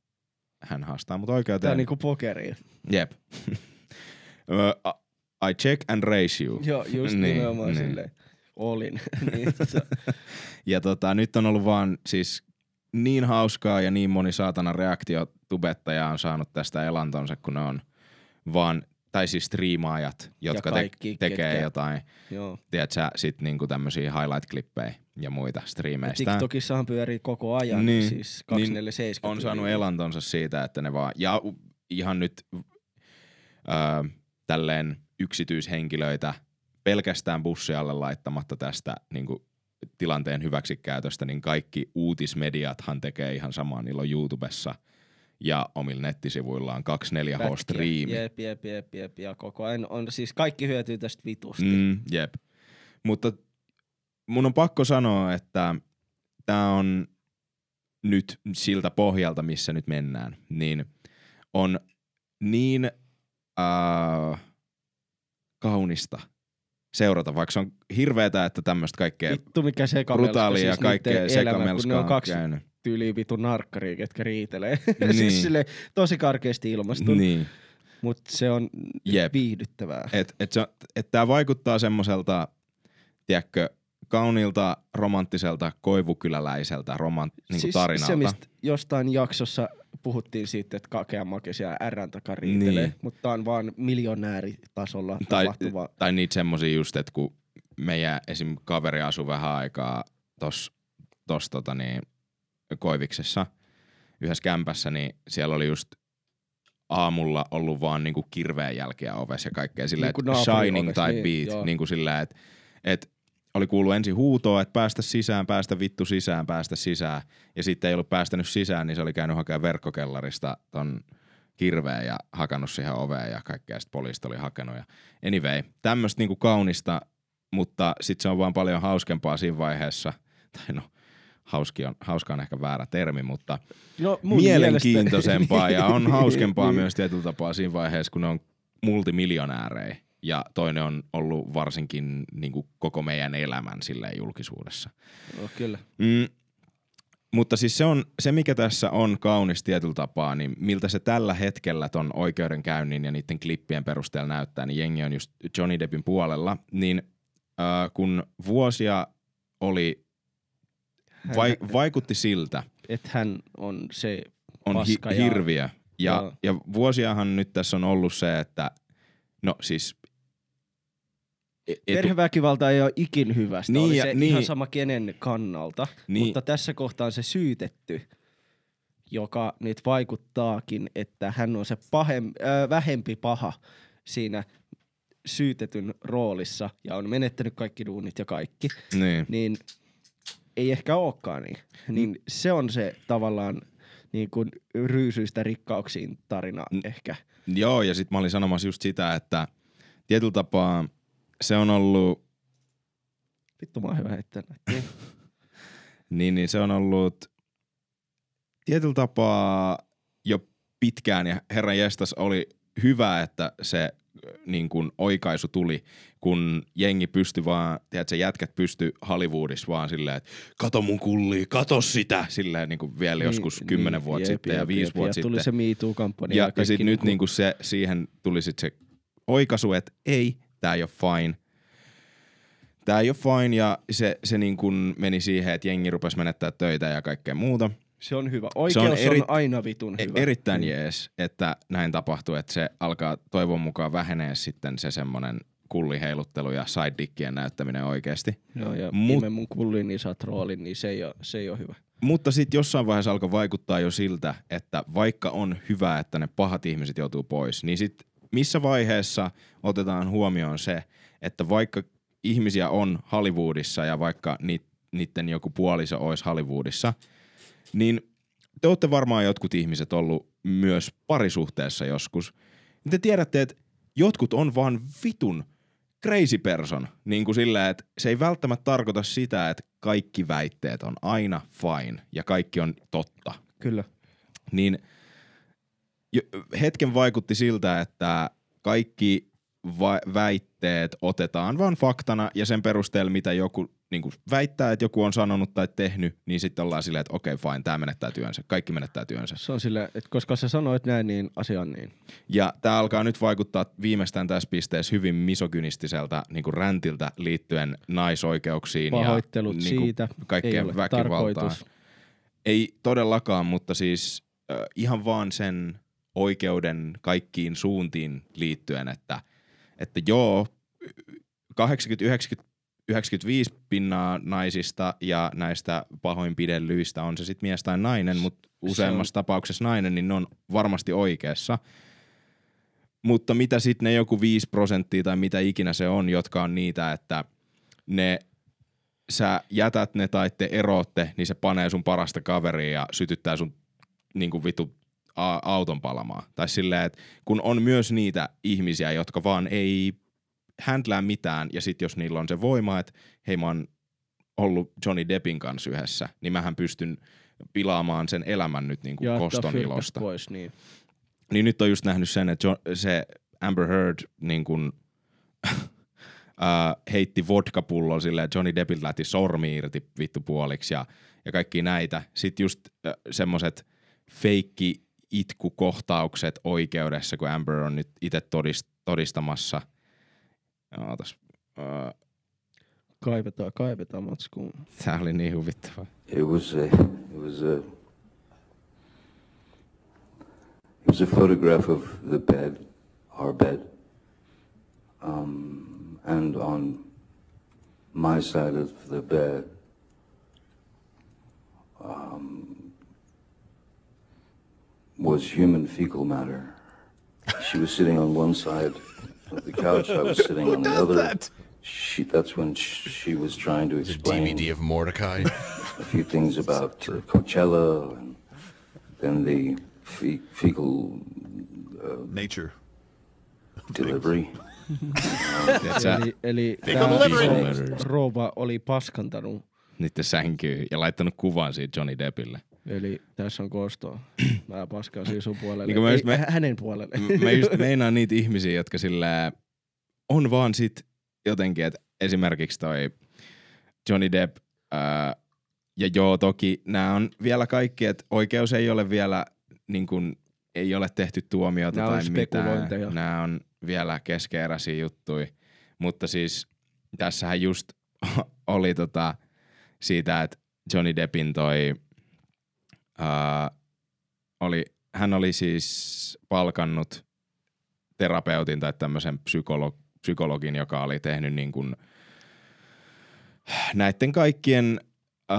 hän haastaa mut Tää oikeuteen. on niinku pokeri. Jep. I check and raise you. Joo, just Niin, nimenomaan niin. silleen. Olin. niin, tota, Ja tota, nyt on ollut vaan siis niin hauskaa ja niin moni saatana reaktio tubettaja on saanut tästä elantonsa, kun ne on vaan tai siis striimaajat, jotka te- tekee ketkä- jotain, Joo. tiedät sä, sit niinku tämmösiä highlight-klippejä ja muita Ja striimeistä. TikTokissahan pyörii koko ajan, Niin, niin, siis 247. on saanut elantonsa siitä, että ne vaan, ja ihan nyt ö, tälleen yksityishenkilöitä pelkästään bussialle laittamatta tästä niin kuin, tilanteen hyväksikäytöstä, niin kaikki uutismediathan tekee ihan samaa. Niillä on YouTubessa ja omilla nettisivuillaan 24H-striimi. Jep, jep, jep, jep. Ja koko ajan on, siis kaikki hyötyy tästä vitusti. Mm, jep. Mutta mun on pakko sanoa, että tämä on nyt siltä pohjalta, missä nyt mennään, niin on niin äh, kaunista seurata, vaikka se on hirveetä, että tämmöistä kaikkea Vittu mikä sekamelska brutaalia ja siis kaikkea elämä, sekamelskaa on on kaksi käynyt. Tyyliä vitun narkkaria, ketkä riitelee. Niin. siis sille tosi karkeasti ilmastunut, niin. Niin. mutta se on Jep. viihdyttävää. Että et se- et tämä vaikuttaa semmoiselta, tiedätkö, kauniilta, romanttiselta, koivukyläläiseltä romant, niinku siis tarinalta. se, mistä jostain jaksossa puhuttiin siitä, että kakea make siellä Rn takaa riitelee, Niin. mutta tää on vaan miljonääritasolla tai, tapahtuva. tai niitä semmosia just, että kun meidän esim. kaveri asui vähän aikaa tossa tos, tota niin, Koiviksessa yhdessä kämpässä, niin siellä oli just aamulla ollut vaan niinku kirveen jälkeä ovessa ja kaikkea silleen, Niinku että shining type niin, beat, joo. niinku silleen, että et oli kuullut ensin huutoa, että päästä sisään, päästä vittu sisään, päästä sisään. Ja sitten ei ollut päästänyt sisään, niin se oli käynyt hakemaan verkkokellarista ton kirveen ja hakannut siihen oveen ja kaikkea. Sitten poliisit oli hakenut. Ja anyway, tämmöistä niinku kaunista, mutta sitten se on vaan paljon hauskempaa siinä vaiheessa. Tai no, hauski on, hauska on ehkä väärä termi, mutta No, mielenkiintoisempaa ja on mielestä- hauskempaa Niin. myös tietyllä tapaa siinä vaiheessa, kun ne on multimiljonäärejä ja toinen on ollut varsinkin niin kuin koko meidän elämän silleen julkisuudessa. No, kyllä. Mm, mutta siis se, on, se, mikä tässä on kaunis tietyllä tapaa, niin miltä se tällä hetkellä ton oikeudenkäynnin ja niiden klippien perusteella näyttää, niin jengi on just Johnny Deppin puolella, niin äh, kun vuosia oli, vai, vaikutti siltä, Että hän on se on hi- ja- hirviö. Ja, Joo. ja vuosiahan nyt tässä on ollut se, että no siis... e- etu- Perheväkivalta ei ole ikin hyvästä, Niin, oli ja- se niin. ihan sama kenen kannalta, niin. mutta tässä kohtaa on se syytetty, joka nyt vaikuttaakin, että hän on se pahem, äh, vähempi paha siinä syytetyn roolissa ja on menettänyt kaikki duunit ja kaikki, niin. niin ei ehkä olekaan niin. Niin se on se tavallaan niin kuin ryysyistä rikkauksiin tarina Mm. ehkä. Joo, ja sitten mä olin sanomassa just sitä, että tietyllä tapaa se on ollut, Vittu mä oon hyvä heittää näitä. niin, niin se on ollut tietyllä tapaa jo pitkään, ja herran jestas oli hyvä, että se niin kuin oikaisu tuli, kun jengi pystyi vaan, tiedätkö, jätkät pysty Hollywoodissa vaan silleen, että kato mun kullia, kato sitä, silleen niin kuin vielä joskus kymmenen vuotta jep, sitten ja jep, viisi vuotta ja tuli sitten. se Me Too-kampanja. Ja, ja kaikki sitten nyt niinku- niinku se, siihen tuli sitten se oikaisu, että ei, tää ei ole fine. Tää ei ole fine ja se, se niinku meni siihen, että jengi rupesi menettää töitä ja kaikkea muuta. Se on hyvä. Oikeus on, eri- on aina vitun E- hyvä. erittäin Mm. jees, että näin tapahtuu, että se alkaa toivon mukaan vähenee sitten se semmonen kulliheiluttelu ja sidedickien näyttäminen oikeasti. Joo, ja Mut- mun kullin niin saat roolin, niin se ei ole, se ei ole hyvä. Mutta sitten jossain vaiheessa alkoi vaikuttaa jo siltä, että vaikka on hyvä, että ne pahat ihmiset joutuu pois, niin sitten missä vaiheessa otetaan huomioon se, että vaikka ihmisiä on Hollywoodissa ja vaikka ni, niiden joku puoliso olisi Hollywoodissa, niin te olette varmaan jotkut ihmiset ollut myös parisuhteessa joskus. Niin te tiedätte, että jotkut on vaan vitun crazy person. Niin kuin sillä, että se ei välttämättä tarkoita sitä, että kaikki väitteet on aina fine ja kaikki on totta. Kyllä. Niin hetken vaikutti siltä, että kaikki va- väitteet otetaan vaan faktana ja sen perusteella, mitä joku niin kuin väittää, että joku on sanonut tai tehnyt, niin sitten ollaan silleen, että okei, fine, tämä menettää työnsä. Kaikki menettää työnsä. Se on sille, että koska sä sanoit näin, niin asia on niin. Ja tämä alkaa nyt vaikuttaa viimeistään tässä pisteessä hyvin misogynistiseltä niin kuin räntiltä liittyen naisoikeuksiin Pahoittelut ja niin kuin siitä. Kaikkeen väkivaltaan. Ei todellakaan, mutta siis äh, ihan vaan sen oikeuden kaikkiin suuntiin liittyen, että, että joo, 80, 90, 95 pinnaa naisista ja näistä pahoinpidellyistä on se sitten mies tai nainen, mutta useammassa tapauksessa nainen, niin ne on varmasti oikeassa. Mutta mitä sitten ne joku 5 prosenttia tai mitä ikinä se on, jotka on niitä, että ne sä jätät ne tai te erotte, niin se panee sun parasta kaveria ja sytyttää sun niin kuin vitu a- auton palamaan. Tai silleen, että kun on myös niitä ihmisiä, jotka vaan ei handlää mitään, ja sitten jos niillä on se voima, että hei mä oon ollut Johnny Deppin kanssa yhdessä, niin mähän pystyn pilaamaan sen elämän nyt niin kuin Ja koston ilosta. pois, niin. Niin nyt on just nähnyt sen, että jo, se Amber Heard niin äh, heitti vodkapullon silleen, että Johnny Deppiltä lähti sormi irti vittu puoliksi ja, ja kaikki näitä. Sitten just äh, semmoset feikki itkukohtaukset oikeudessa, kun Amber on nyt itse todist, todistamassa. Ootas, äh, Kaivetaan, kaivetaan matskuun. tää oli niin huvittavaa. It was a, it was a, it was a photograph of the bed, our bed, um, and on my side of the bed, um, was human fecal matter. She was sitting on one side of the couch. I was sitting on the other. She, that's when she, she was trying to explain The explain DVD of Mordecai. a few things about uh, Coachella and then the fe- fecal Nature. delivery. Et sä, Eli, eli Fecal delivery. iso rouva oli paskantanut. niiden sänkyyn ja laittanut kuvan siitä Johnny Deppille. Eli tässä on koostoa. Mä paskaan siis sun puolelle. Niin mä Ei, just me- hänen puolelle. Mä just meinaan niitä ihmisiä, jotka sillä on vaan sit jotenkin, että esimerkiksi toi Johnny Depp, ää, ja joo toki nämä on vielä kaikki, että oikeus ei ole vielä niin kuin, ei ole tehty tuomiota Nää on tai mitään. Nämä on vielä keskeeräisiä juttuja. Mutta siis tässähän just oli tota siitä, että Johnny Deppin toi ää, oli, hän oli siis palkannut terapeutin tai tämmöisen psykolo- psykologin, joka oli tehnyt niin kuin näiden kaikkien öö,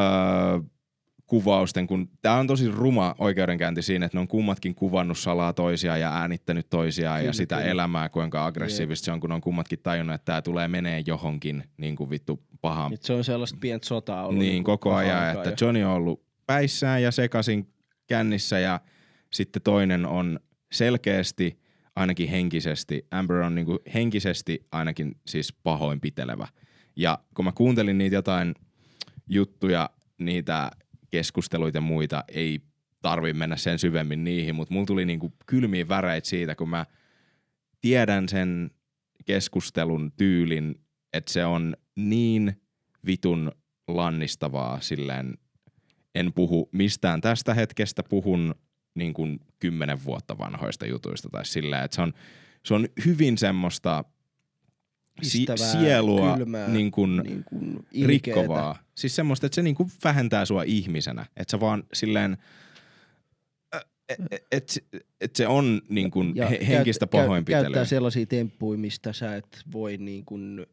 kuvausten, kun tämä on tosi ruma oikeudenkäynti siinä, että ne on kummatkin kuvannut salaa toisiaan ja äänittänyt toisiaan Kyllä, ja sitä kyllä. elämää, kuinka aggressiivista se on, kun on kummatkin tajunnut, että tämä tulee menee johonkin niin kuin vittu pahaan Nyt se on sellaista pientä sotaa ollut. niin, niinku koko ajan, että Johnny on ollut päissään ja sekasin kännissä ja sitten toinen on selkeästi ainakin henkisesti, Amber on niinku henkisesti ainakin siis pahoinpitelevä. Ja kun mä kuuntelin niitä jotain juttuja, niitä keskusteluita ja muita, ei tarvi mennä sen syvemmin niihin, mutta mulla tuli niinku kylmiä väreitä siitä, kun mä tiedän sen keskustelun tyylin, että se on niin vitun lannistavaa silleen, en puhu mistään tästä hetkestä, puhun niin kuin kymmenen vuotta vanhoista jutuista tai silleen, että se on, se on hyvin semmoista si- sielua kylmää, niin kuin niin kuin ilkeetä. rikkovaa. Siis semmoista, että se niin kuin vähentää sua ihmisenä, että sä vaan silleen, että et, et se on niin kuin Ja he, käyt- henkistä käy- pahoinpitelyä. Käyttää sellaisia temppuja, mistä sä et voi niin kuin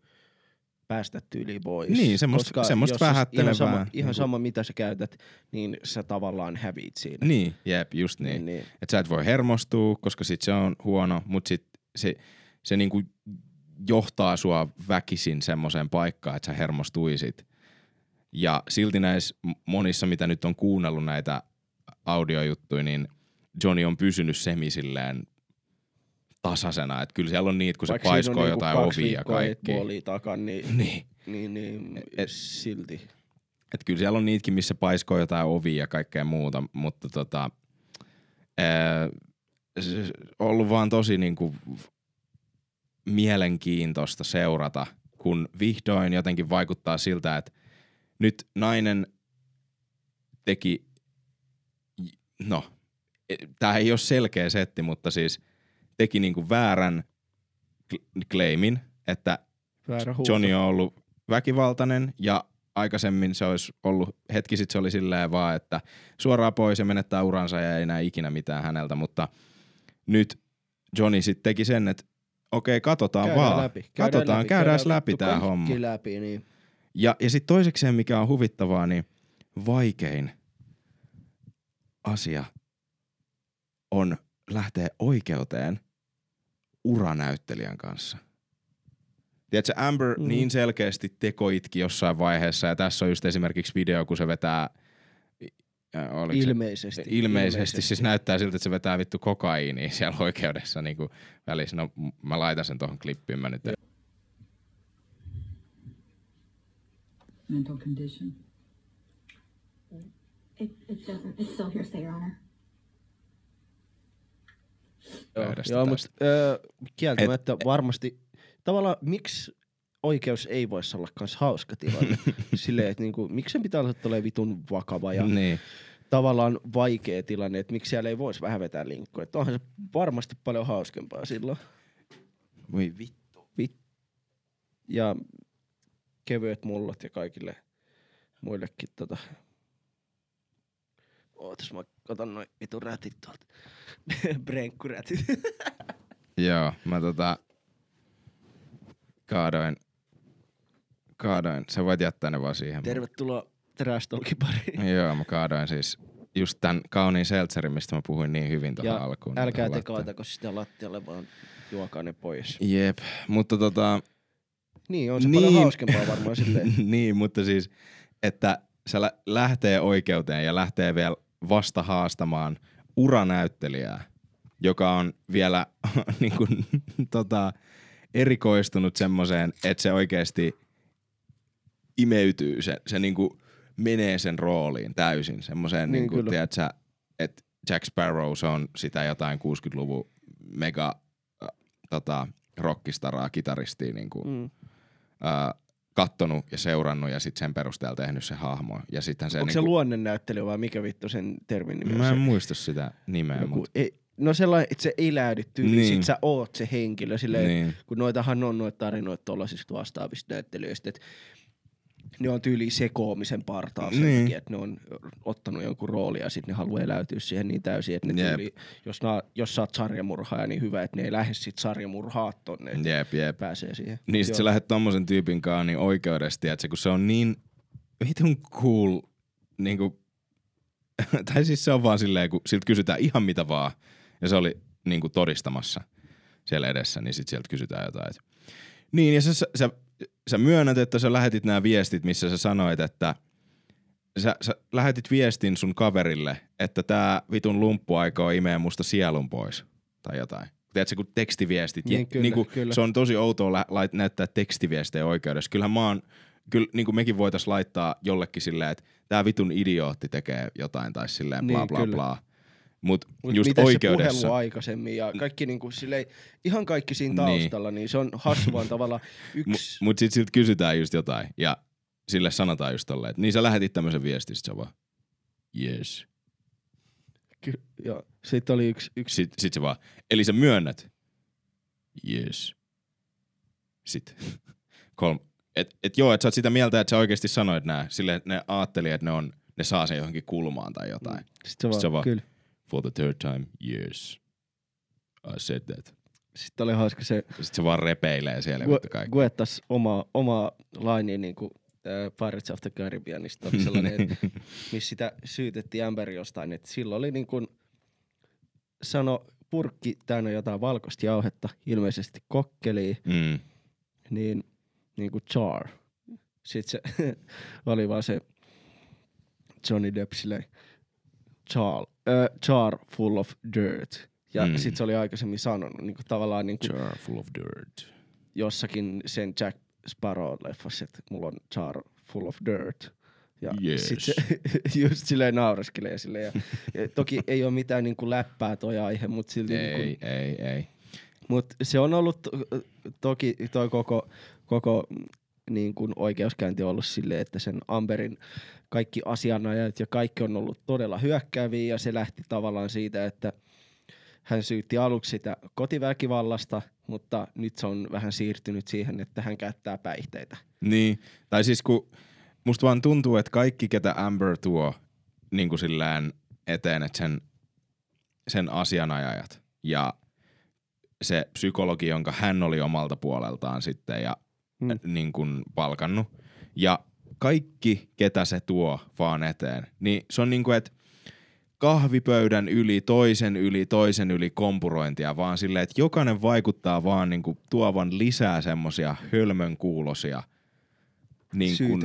päästä tyyliin pois. Niin, semmoista- Koska semmoista vähättelevää, Ihan sama, ihan kuin- sama, mitä sä käytät, niin sä tavallaan häviit siinä. Niin, jep, just niin. Niin, niin. Että sä et voi hermostua, koska sit se on huono, mutta sit se, se niinku johtaa sua väkisin semmoiseen paikkaan, että sä hermostuisit. Ja silti näissä monissa, mitä nyt on kuunnellut näitä audiojuttuja, niin Johnny on pysynyt semi silleen tasaisena. Että kyllä siellä on niitä, kun Vaikka se paiskoo niinku jotain ovia ja kaikki. Bullia takan, niin, Niin. niin, niin Et- silti. Että kyllä siellä on niitäkin, missä paiskoo jotain ovia ja kaikkea muuta, mutta tota, ää, ollut vaan tosi niinku mielenkiintoista seurata, kun vihdoin jotenkin vaikuttaa siltä, että nyt nainen teki, no, tämä ei ole selkeä setti, mutta siis teki niinku väärän claimin, että. Johnny on ollut väkivaltainen ja aikaisemmin se olisi ollut, hetki sitten se oli silleen vaan, että suoraan pois ja menettää uransa ja ei näe ikinä mitään häneltä, mutta nyt Johnny sitten teki sen, että okei, katsotaan Käydään vaan. läpi. Katsotaan, käydään läpi vittu tää kaikki homma. läpi, niin. Ja, ja sitten toisekseen, mikä on huvittavaa, niin vaikein asia on lähteä oikeuteen uranäyttelijän kanssa. Tiedätkö, Amber Mm. niin selkeästi tekoitki jossain vaiheessa, ja tässä on just esimerkiksi video, kun se vetää... äh, oliko se- Ilmeisesti. ilmeisesti, ilmeisesti. Siis näyttää siltä, että se vetää vittu kokaiinia siellä oikeudessa niin kuin välissä. No mä laitan sen tuohon klippiin, mä nyt mental condition. It, it doesn't, it's still hearsay, Your Honor. Joo, joo mutta öö, kieltämättä varmasti, tavallaan miksi oikeus ei voisi olla kans hauska tilanne? Silleen, että niinku, miksi sen pitää olla tolleen vitun vakava ja Niin. tavallaan vaikea tilanne, että miksi siellä ei voisi vähän vetää linkkoa. Että onhan se varmasti paljon hauskempaa silloin. Voi vittu. Ja kevyet mullot ja kaikille muillekin tota. Ootas mä katon noin vitun rätit tuolta. Brenkkurätit. Joo, mä tota kaadoin, kaadoin, sä voit jättää ne vaan siihen. Tervetuloa Trash Talkin pariin. Joo, mä kaadoin siis just tän kauniin seltserin, mistä mä puhuin niin hyvin tuohon alkuun. älkää te kaatako sitä lattialle, vaan juokaa ne pois. Jep, mutta tota... Niin, on se niin. paljon hauskempaa varmaan silleen. niin, mutta siis, että se lä- lähtee oikeuteen ja lähtee vielä vasta haastamaan uranäyttelijää, joka on vielä niin kuin, tota, erikoistunut semmoiseen, että se oikeasti imeytyy, se, se niin kuin menee sen rooliin täysin. Semmoiseen, Niin, niin kuin, kyllä. tiedät sä, että Jack Sparrow se on sitä jotain 60-luvun mega äh, tota, rockistaraa, kitaristia niin kuin, Mm. ää, kattonut ja seurannut ja sitten sen perusteella tehnyt se hahmo. Ja sitten se, Onko se niinku, luonnennäyttely vai mikä vittu sen termin nimi on? Mä se? en muista sitä nimeä, Joku, mutta ei, no sellainen, että se eläydy tyyliin, Niin. sit sä oot se henkilö. Silleen, niin. kun noitahan on noita tarinoita tollasista vastaavista näyttelyistä, että ne on tyyli sekoamisen partaalla sen Niin. takia, että ne on ottanut jonkun roolin ja sitten ne haluaa eläytyä siihen niin täysin, että ne tyyli, jos, na, jos sä oot sarjamurhaaja, niin hyvä, että ne ei lähde sit sarjamurhaat tonne, että Jep, jep. pääsee siihen. Niin sit sä lähdet tommosen tyypin kanssa niin oikeudesti, että se, kun se on niin vitun cool, niinku, tai siis se on vaan silleen, kun siltä kysytään ihan mitä vaan, ja se oli niinku todistamassa siellä edessä, niin sit sieltä kysytään jotain. Et. Niin, ja sä, sä, sä, sä myönnät, että sä lähetit nämä viestit, missä sä sanoit, että sä, sä lähetit viestin sun kaverille, että tää vitun lumppu aikoo imeä musta sielun pois, tai jotain. Tiedätkö, kun tekstiviestit, Niin, kyllä, niinku, kyllä. se on tosi outoa lä- lait- näyttää tekstiviestejä oikeudessa. Kyllähän mä oon, kyllä niin kuin mekin voitais laittaa jollekin silleen, että tää vitun idiootti tekee jotain tai silleen bla Niin, bla kyllä. bla. Mut, Mut just miten se oikeudessa. puhelu aikaisemmin ja kaikki niinku silleen, ihan kaikki siinä Niin. taustalla, niin, niin se on hassu vaan tavallaan Mut, yksi. mut sit siltä kysytään just jotain ja sille sanotaan just tolleen, että niin sä lähetit tämmöisen viestin, sit se on vaan, yes. Ky- joo. Sitten oli yksi, yksi Sit, sit se vaan, eli sä myönnät, yes. Sitten kolm, et, et joo, että sä oot sitä mieltä, että sä oikeasti sanoit nää, että ne ajatteli, että ne, on, ne saa sen johonkin kulmaan tai jotain. Sitten se, se vaan, vaan- kyllä. For the third time, yes. I said that. Sitten oli hauska se, Sitten se vaan repeilee siellä Gu-. Guettas oma, oma laini niin kuin äh, Pirates of the Caribbeanista oli sellainen, että missä sitä syytettiin Amber jostain, että silloin oli niin kuin, sano purkki täynnä jotain valkoista jauhetta, ilmeisesti kokkeliin, mm. niin, niin kuin char. Sitten se oli vaan se Johnny Depp silleen, char, äh, char full of dirt. Ja Mm. sitten se oli aikaisemmin sanonut niin kuin tavallaan niin kuin Jar full of dirt. jossakin sen Jack Sparrow-leffassa, että mulla on char full of dirt. Ja Yes. sit se just silleen naureskelee silleen. Ja, ja toki ei ole mitään niinku läppää toi aihe, mutta silti Ei, niinku, ei, ei. mut se on ollut to, toki toi koko, koko niin kuin oikeuskäynti on ollut silleen, että sen Amberin kaikki asianajat ja kaikki on ollut todella hyökkääviä ja se lähti tavallaan siitä, että hän syytti aluksi sitä kotiväkivallasta, mutta nyt se on vähän siirtynyt siihen, että hän käyttää päihteitä. Niin, tai siis kun musta vaan tuntuu, että kaikki ketä Amber tuo niin kuin sillään eteen, että sen, sen asianajajat ja se psykologi, jonka hän oli omalta puoleltaan sitten ja Mm. niin kuin palkannut. Ja kaikki, ketä se tuo vaan eteen, niin se on niin kuin, että kahvipöydän yli, toisen yli, toisen yli kompurointia, vaan silleen, että jokainen vaikuttaa vaan niin kuin tuovan lisää semmosia hölmön kuulosia niin kuin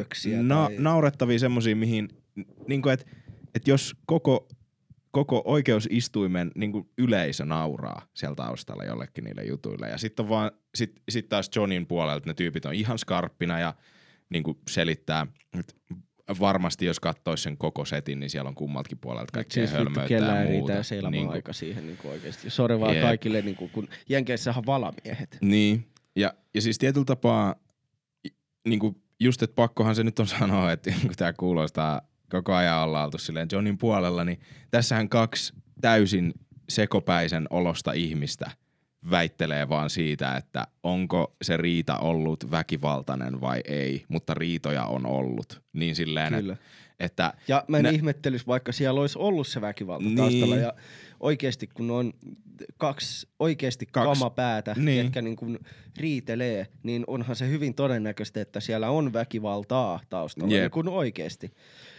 na- tai- naurettavia semmosia, mihin, niin kuin, että, että jos koko, koko oikeusistuimen niin kuin yleisö nauraa siellä taustalla jollekin niille jutuille. Ja sitten vaan, sit, sit taas Johnin puolelta ne tyypit on ihan skarppina ja niin kuin selittää, että varmasti jos katsoisi sen koko setin, niin siellä on kummaltakin puolelta kaikkea Siis hölmöyttä ja muuta. riitä se Niin kuin- aika siihen niin oikeasti. Sori vaan Jep. kaikille, niin kuin, kun Jenkeissähän on valamiehet. Niin, ja, ja siis tietyllä tapaa, niin kuin just, että pakkohan se nyt on sanoa, että kun tämä kuulostaa, koko ajan ollaan oltu silleen Johnin puolella, niin tässähän kaksi täysin sekopäisen olosta ihmistä väittelee vaan siitä, että onko se riita ollut väkivaltainen vai ei, mutta riitoja on ollut. Niin silleen, Kyllä. että, että Ja mä en Nä- ihmettelisi, vaikka siellä olisi ollut se väkivalta Niin. taustalla. Ja oikeasti, kun on kaksi oikeasti Kaksi. kamapäätä, Niin. jotka niin kuin riitelee, niin onhan se hyvin todennäköistä, että siellä on väkivaltaa taustalla, Jep. niin kuin oikeasti.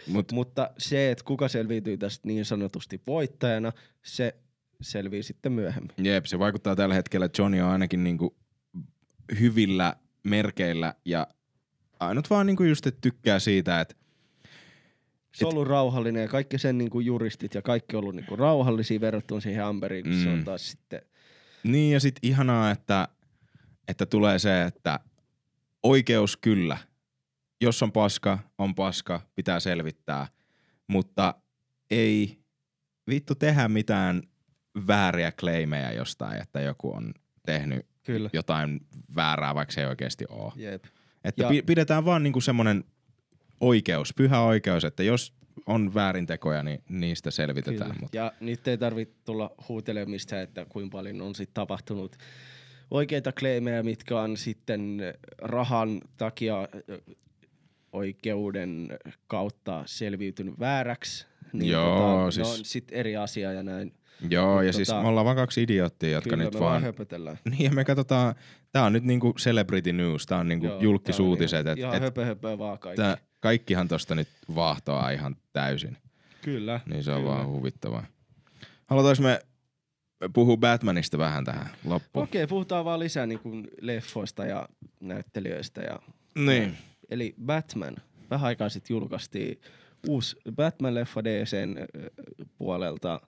mut, Mutta se, että kuka selviytyy tästä niin sanotusti voittajana, se selvii sitten myöhemmin. Jep, se vaikuttaa tällä hetkellä, että Johnny on ainakin niinku hyvillä merkeillä ja ainut vaan niinku just, että tykkää siitä, että Se on ollut rauhallinen ja kaikki sen niin kuin juristit ja kaikki on ollut niin kuin rauhallisia verrattuna siihen Amberiin, mm. se on Mm. taas sitten niin ja sit ihanaa, että, että tulee se, että oikeus kyllä. Jos on paska, on paska, pitää selvittää, mutta ei vittu tehdä mitään vääriä claimeja jostain, että joku on tehnyt kyllä. jotain väärää, vaikka se ei oikeasti ole. Jep. Että Ja- pi- pidetään vaan niinku semmoinen oikeus, pyhä oikeus, että jos on väärintekoja, niin niistä selvitetään. Kyllä. Mutta Ja nyt ei tarvitse tulla huutelemaan mistään, että kuinka paljon on sitten tapahtunut oikeita claimeja, mitkä on sitten rahan takia oikeuden kautta selviytynyt vääräksi. Niin Joo, siis... siis- on sitten eri asia ja näin. Joo, Mut ja siis tota- me ollaan vaan kaksi idioottia, jotka Kyllä nyt me vaan... höpötellään. Niin, ja me katsotaan, tää on nyt niinku celebrity news, tää on niinku Joo, julkisuutiset, tää on että ihan, et, ihan höpö, höpö vaan kaikki. tää, kaikkihan tosta nyt vaahtoaa ihan täysin. Kyllä. Niin se on kyllä. vaan huvittavaa. Halutaanko me puhua Batmanista vähän tähän loppuun? Okei, puhutaan vaan lisää niin kuin leffoista ja näyttelijöistä. Ja... Niin. Eli Batman. Vähän aikaa sitten julkaistiin uusi Batman-leffa DCn puolelta.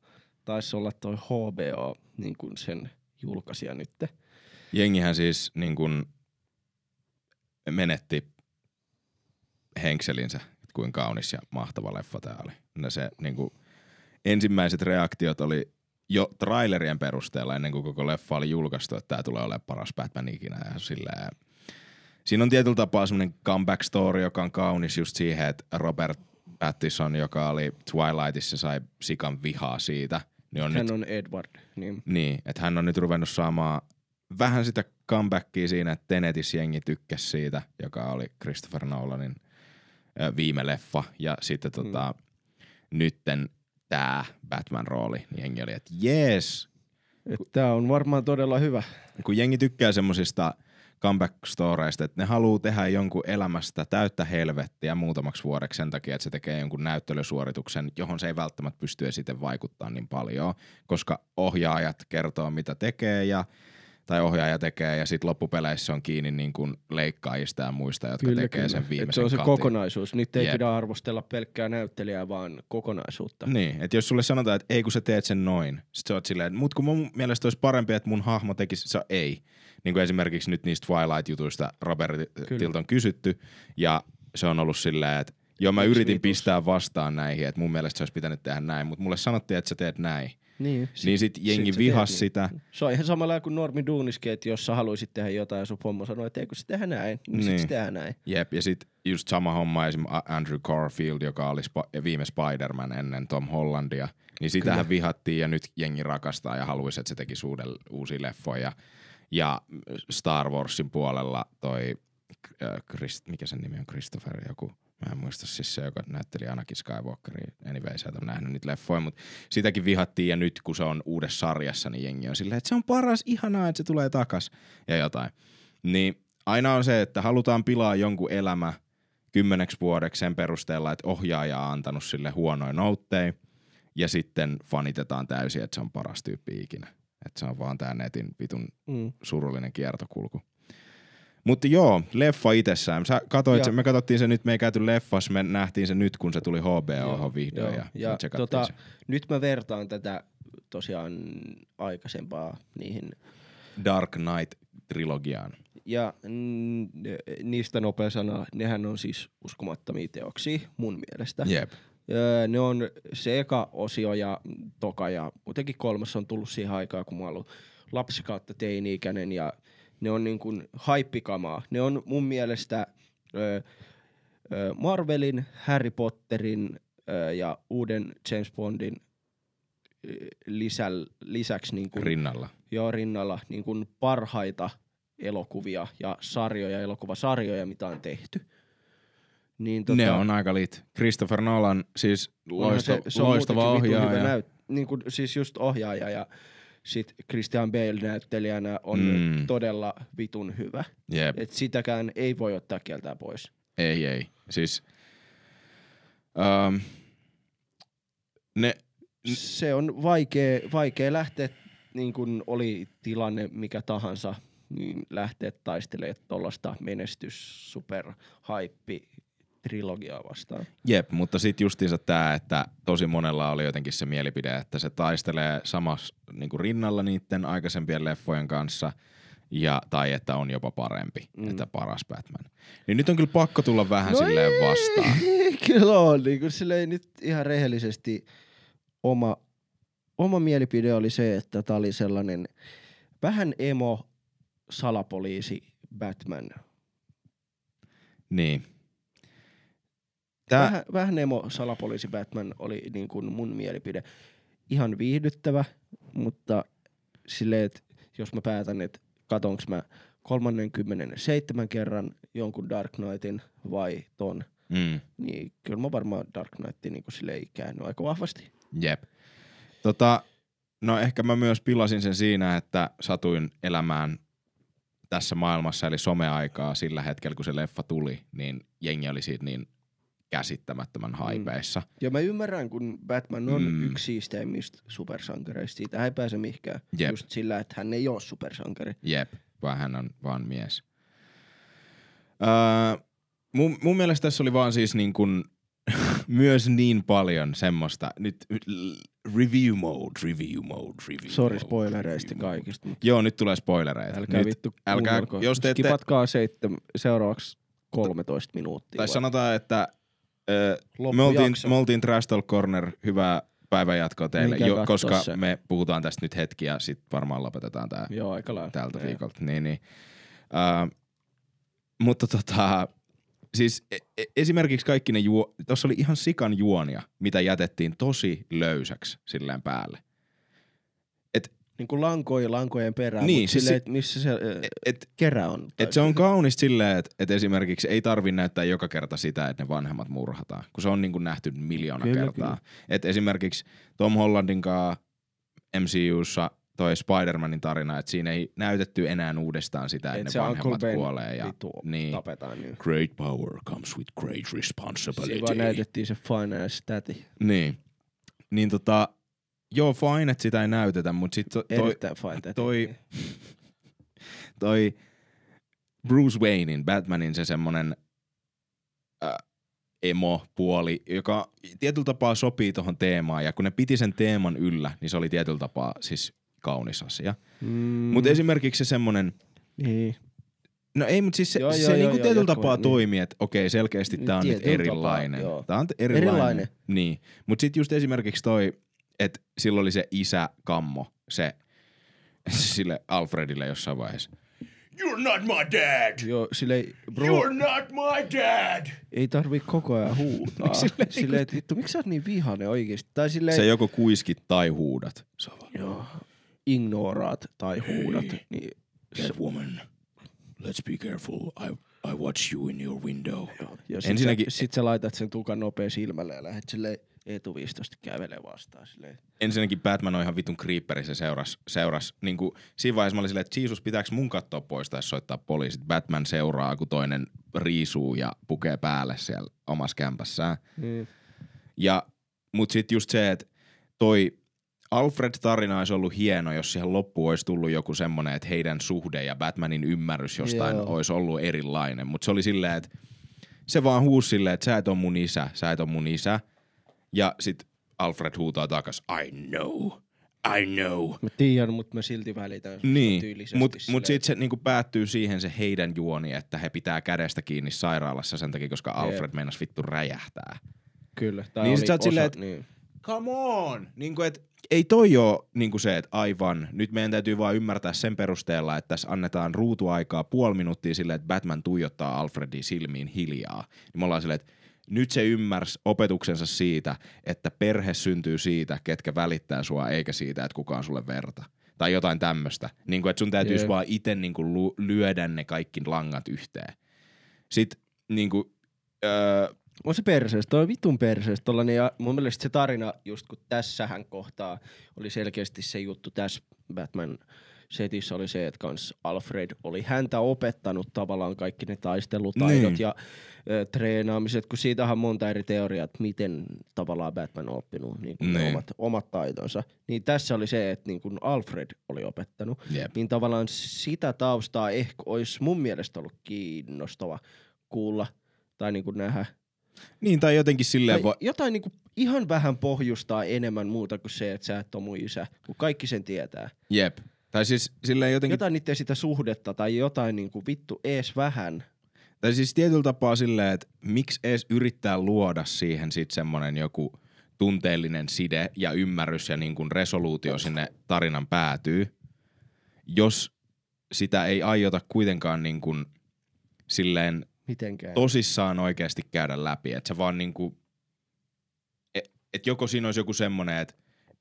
Taisi olla toi HBO niin kuin sen julkaisija nytte. Jengihän siis niin kuin menetti henkselinsä, että kuinka kaunis ja mahtava leffa tämä oli. Ja se niin kuin, ensimmäiset reaktiot oli jo trailerien perusteella ennen kuin koko leffa oli julkaistu, että tämä tulee olemaan paras Batman ikinä. Ja silleen, siinä on tietyllä tapaa semmoinen comeback story, joka on kaunis just siihen, että Robert Pattinson, joka oli Twilightissa, sai sikan vihaa siitä. Niin on Hän nyt on Edward. Niin. niin, että hän on nyt ruvennut saamaan vähän sitä comebackia siinä, että Tenetis jengi tykkäsi siitä, joka oli Christopher Nolanin viime leffa. Ja sitten tota, nytten tää Batman-rooli, niin jengi oli, että jees, Tämä on varmaan todella hyvä. kun jengi tykkää semmosista comeback-storeista, että ne haluaa tehdä jonkun elämästä täyttä helvettiä muutamaksi vuodeksi sen takia, että se tekee jonkun näyttelysuorituksen, johon se ei välttämättä pysty sitten vaikuttaa niin paljon, koska ohjaajat kertoo, mitä tekee ja tai ohjaaja tekee ja sitten loppupeleissä on kiinni niin kuin leikkaajista ja muista, jotka Kyllä, tekee kyllä. sen Et viimeisen se on se katin. kokonaisuus. Nyt ei Jep. pidä arvostella pelkkää näyttelijää, vaan kokonaisuutta. Niin, että jos sulle sanotaan, että ei kun sä teet sen noin, sit sä oot silleen, mut kun mun mielestä olisi parempi, että mun hahmo tekisi, se ei. Niin kuin esimerkiksi nyt niistä Twilight-jutuista Robertilta on kysytty, ja se on ollut silleen, että joo mä yritin pistää vastaan näihin, että mun mielestä se olisi pitänyt tehdä näin, mutta mulle sanottiin, että sä teet näin. Niin, niin sit jengi sä vihas teet sitä. Se on ihan samalla kuin Normi Duuniskin, että jos sä haluaisit tehdä jotain ja sun pommo sanoo, että eikö se tehdä näin, niin, niin. sit Niin. se näin. Jep, ja sitten just sama homma esim. Andrew Garfield, joka oli spa- viime Spider-Man ennen Tom Hollandia, niin sitähän Kyllä. vihattiin ja nyt jengi rakastaa ja haluaisi, että se tekisi uuden, uusia leffoja. Ja Star Warsin puolella toi, äh, Christ, mikä sen nimi on, Christopher joku, Mä en muista siis se, joka näytteli Anakin Skywalkeria. Anyway, sä et ole nähnyt niitä leffoja, mutta sitäkin vihattiin ja nyt kun se on uudessa sarjassa, niin jengi on silleen, että se on paras, ihanaa, että se tulee takas ja jotain. Niin aina on se, että halutaan pilaa jonkun elämä kymmeneksi vuodeksi sen perusteella, että ohjaaja on antanut sille huonoja noutteja ja sitten fanitetaan täysin, että se on paras tyyppi ikinä. Että se on vaan tää netin vitun Mm. surullinen kiertokulku. Mutta joo, leffa itsessään. Sä katoit Ja- sen, me katsottiin se nyt, me ei käyty leffassa, me nähtiin se nyt, kun se tuli HBO vihdoin joo. ja, ja tota, se. nyt mä vertaan tätä tosiaan aikaisempaa niihin Dark Knight-trilogiaan. Ja mm, niistä nopea sana, nehän on siis uskomattomia teoksia mun mielestä. Jep. Öö, ne on se eka osio ja toka ja muutenkin kolmas on tullut siihen aikaan, kun mä oon ollut lapsi kautta teini-ikäinen ja ne on niin kuin haippikamaa. Ne on mun mielestä öö, öö, Marvelin, Harry Potterin öö, ja uuden James Bondin öö, lisä, lisäksi niin kuin Rinnalla. joo rinnalla niin kuin parhaita elokuvia ja sarjoja, elokuvasarjoja, mitä on tehty. Niin, Ne on aika lit. Christopher Nolan, siis loisto, se, se on loistava ohjaaja. Näyt, niin kuin, siis just ohjaaja ja sit Christian Bale näyttelijänä on Mm. todella vitun hyvä. Jep. Et sitäkään ei voi ottaa kieltää pois. Ei, ei. Siis, um, ne, Se on vaikea, vaikea lähteä, niin kuin oli tilanne mikä tahansa, niin lähteä taistelemaan tuollaista menestys, super, haippi, trilogiaa vastaan. Jep, mutta sitten justiinsa tämä, että tosi monella oli jotenkin se mielipide, että se taistelee samassa niinku rinnalla niiden aikaisempien leffojen kanssa, ja, tai että on jopa parempi, mm. että paras Batman. Niin nyt on kyllä pakko tulla vähän no silleen vastaan. Kyllä on, niin kuin silleen nyt ihan rehellisesti oma, oma mielipide oli se, että tämä oli sellainen vähän emo salapoliisi Batman. Niin. Tää, Vähän, vähän emo salapoliisi Batman oli niin kuin mun mielipide. Ihan viihdyttävä, mutta silleen, että jos mä päätän, että katonks mä 37 kerran jonkun Dark Knightin vai ton, mm, niin kyllä mä varmaan Dark Knightin niin silleen käänny aika vahvasti. jep. Tota, no ehkä mä myös pilasin sen siinä, että satuin elämään tässä maailmassa, eli someaikaa sillä hetkellä, kun se leffa tuli, niin jengi oli siitä niin käsittämättömän haipeissa. Ja mä ymmärrän, kun Batman on Mm. mm. yksi siisteimmistä supersankareista. Siitä ei pääse mihinkään. Jep. Just sillä, että hän ei ole supersankari. Jep, vaan hän on vaan mies. Öö, mun, mun mielestä tässä oli vaan siis niin kuin myös niin paljon semmoista, nyt review mode, review mode, review Sori mode, spoilereista kaikista. Mutta Joo, nyt tulee spoilereita. älkää nyt, vittu älkää, kuunnelko. jos te ette, Skipatkaa seitsemän, seuraavaksi 13 minuuttia. tai vai? sanotaan, että ö, Loppujakso. me oltiin, me oltiin Trash Talk Corner, hyvää päivänjatkoa teille, jo, koska se. me puhutaan tästä nyt hetki ja sitten varmaan lopetetaan tämä Joo, aika lailla. tältä Joo. viikolta. Niin, niin. Uh, mutta tota, siis e- e- esimerkiksi kaikki ne juo, tuossa oli ihan sikan juonia, mitä jätettiin tosi löysäksi silleen päälle. Niin kuin lankoja lankojen perään, Niin, siis silleen, se- että missä se Et, et, kerä on. et se on kaunista silleen, että et esimerksiks ei tarvi näyttää joka kerta sitä, että ne vanhemmat murhataan, kun se on niin kuin nähty miljoona Kyllä, kertaa. Et esimerkiksi Tom Hollandin kanssa MCUssa toi Spider-Manin tarina, että siinä ei näytetty enää uudestaan sitä, että Et ne Uncle vanhemmat Ben kuolee. Ja, niin. tapetaan. Niin. Great power comes with great Siinä responsibility. vaan näytettiin se ass täti. Niin. Niin tota, joo fine, että sitä ei näytetä, mutta sit to, toi, täti. toi- toi Bruce Waynein, Batmanin se semmonen äh, emo-puoli, joka tietyllä tapaa sopii tuohon teemaan, ja kun ne piti sen teeman yllä, niin se oli tietyllä tapaa siis kaunis asia. Mm, Mutta esimerkiksi se semmonen, niin. no ei, mutta siis se, Joo, se joo, niinku joo, joo, tietyllä jatko tapaa niin. toimii, että okei, selkeästi tää on nyt tapaa, erilainen. joo. Tää on erilainen. Erilainen. Niin, mutta sitten just esimerkiksi toi, että silloin oli se isä kammo, se sille Alfredille jossain vaiheessa. You're not my dad! Joo, silleen, bro, You're not my dad! ei tarvi koko ajan huutaa. Silleen silleen, että vittu, miksi sä oot niin vihainen oikeesti? Tai silleen, Se joko kuiskit tai huudat. Se on vaan, joo, ignoraat tai huudat. Niin, Catwoman, let's be careful. I, I watch you in your window. Ja sit, Ensinnäkin- sä, sit sä laitat sen tukan nopea silmälle ja lähdet silleen etuviistosti kävelee vastaan silleen. Ensinnäkin Batman on ihan vitun creeperi, se seuras, seuras niin kuin, siinä vaiheessa mä olin silleen, että Jesus, pitääkö mun katsoa pois tai soittaa poliisit. Batman seuraa, kun toinen riisuu ja pukee päälle siellä omassa kämpässään. Niin. Ja, mut sit just se, että toi Alfred-tarina olisi ollut hieno, jos siihen loppuun olisi tullut joku semmonen, että heidän suhde ja Batmanin ymmärrys jostain Joo. olisi ollut erilainen. Mutta se oli silleen, että se vaan huusi silleen, että sä et on mun isä, sä et on mun isä. Ja sit Alfred huutaa takas, I know, I know. Mä tiedän, mutta mä silti välitän Niin, mutta silleen, mut sitten se niinku päättyy siihen se heidän juoni, että he pitää kädestä kiinni sairaalassa sen takia, koska Alfred meinas vittu räjähtää. Kyllä. Tää Niin sit sä oot osa, silleen, et- niin. Come on! Niinku et, ei toi oo niinku se, että aivan, nyt meidän täytyy vaan ymmärtää sen perusteella, että tässä annetaan ruutuaikaa puoli minuuttia silleen, että Batman tuijottaa Alfredin silmiin hiljaa. Niin me ollaan silleen, että nyt se ymmärsi opetuksensa siitä, että perhe syntyy siitä, ketkä välittää sua, eikä siitä, että kuka on sulle verta. Tai jotain tämmöistä. Niin kuin, että sun täytyisi Jep. vaan itse niin kuin lyödä ne kaikki langat yhteen. Sitten niin kuin, öö, On se perseestä, toi vitun perseestä tollanen, ja mun mielestä se tarina, just kun tässähän kohtaa, oli selkeästi se juttu tässä Batman setissä oli se, että kans Alfred oli häntä opettanut tavallaan kaikki ne taistelutaidot Niin. ja ö, treenaamiset, kun siitähän on monta eri teoriaa, että miten tavallaan Batman on oppinut niin kuin Niin. omat, omat taitonsa. Niin tässä oli se, että niin kuin Alfred oli opettanut. Jep. Niin tavallaan sitä taustaa ehkä olisi mun mielestä ollut kiinnostava kuulla tai niin kuin nähdä. niin tai jotenkin silleen, Tai voi, jotain niinku ihan vähän pohjustaa enemmän muuta kuin se, että sä et ole mun isä, kun kaikki sen tietää. jep. Tai siis silleen jotenkin Jotain niiden sitä suhdetta tai jotain niinku vittu ees vähän. Tai siis tietyllä tapaa silleen, että miksi edes yrittää luoda siihen sit semmonen joku tunteellinen side ja ymmärrys ja niin kuin resoluutio sinne tarinan päätyy, jos sitä ei aiota kuitenkaan niin kuin silleen Mitenkään. tosissaan oikeasti käydä läpi. Että se vaan niinku, et, et joko siinä olisi joku semmonen, että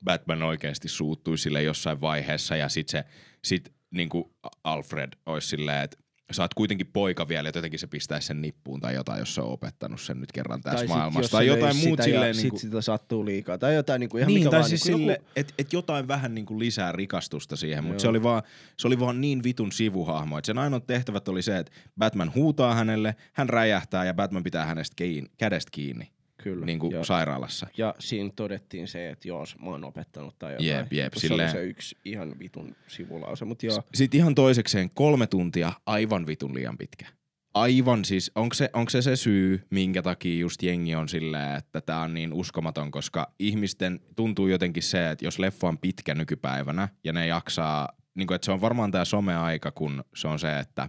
Batman oikeasti suuttui sille jossain vaiheessa ja sit se, sit niinku Alfred olisi silleen, että sä oot kuitenkin poika vielä, että jotenkin se pistäisi sen nippuun tai jotain, jos se on opettanut sen nyt kerran tässä sit maailmassa. jos Tai jotain löisi muut sitä ja silleen sit niinku, sitä sattuu liikaa. Tai jotain niinku ihan niin, mikä tai vaan. siis niinku sille, joku, että et jotain vähän niinku lisää rikastusta siihen, mutta se oli, vaan, se oli vaan niin vitun sivuhahmo, että sen ainoat tehtävät oli se, että Batman huutaa hänelle, hän räjähtää ja Batman pitää hänestä kiinni, kädestä kiinni Kyllä. niin kuin ja, sairaalassa. ja siinä todettiin se, että joo, mä oon opettanut tai jotain. Jep, jep, se silleen- oli se yksi ihan vitun sivulause, mutta joo. Sitten ihan toisekseen kolme tuntia, aivan vitun liian pitkä. Aivan siis, onko se, onko se se syy, minkä takia just jengi on silleen, että tämä on niin uskomaton, koska ihmisten tuntuu jotenkin se, että jos leffa on pitkä nykypäivänä ja ne jaksaa, niin kuin, että se on varmaan tämä someaika, kun se on se, että,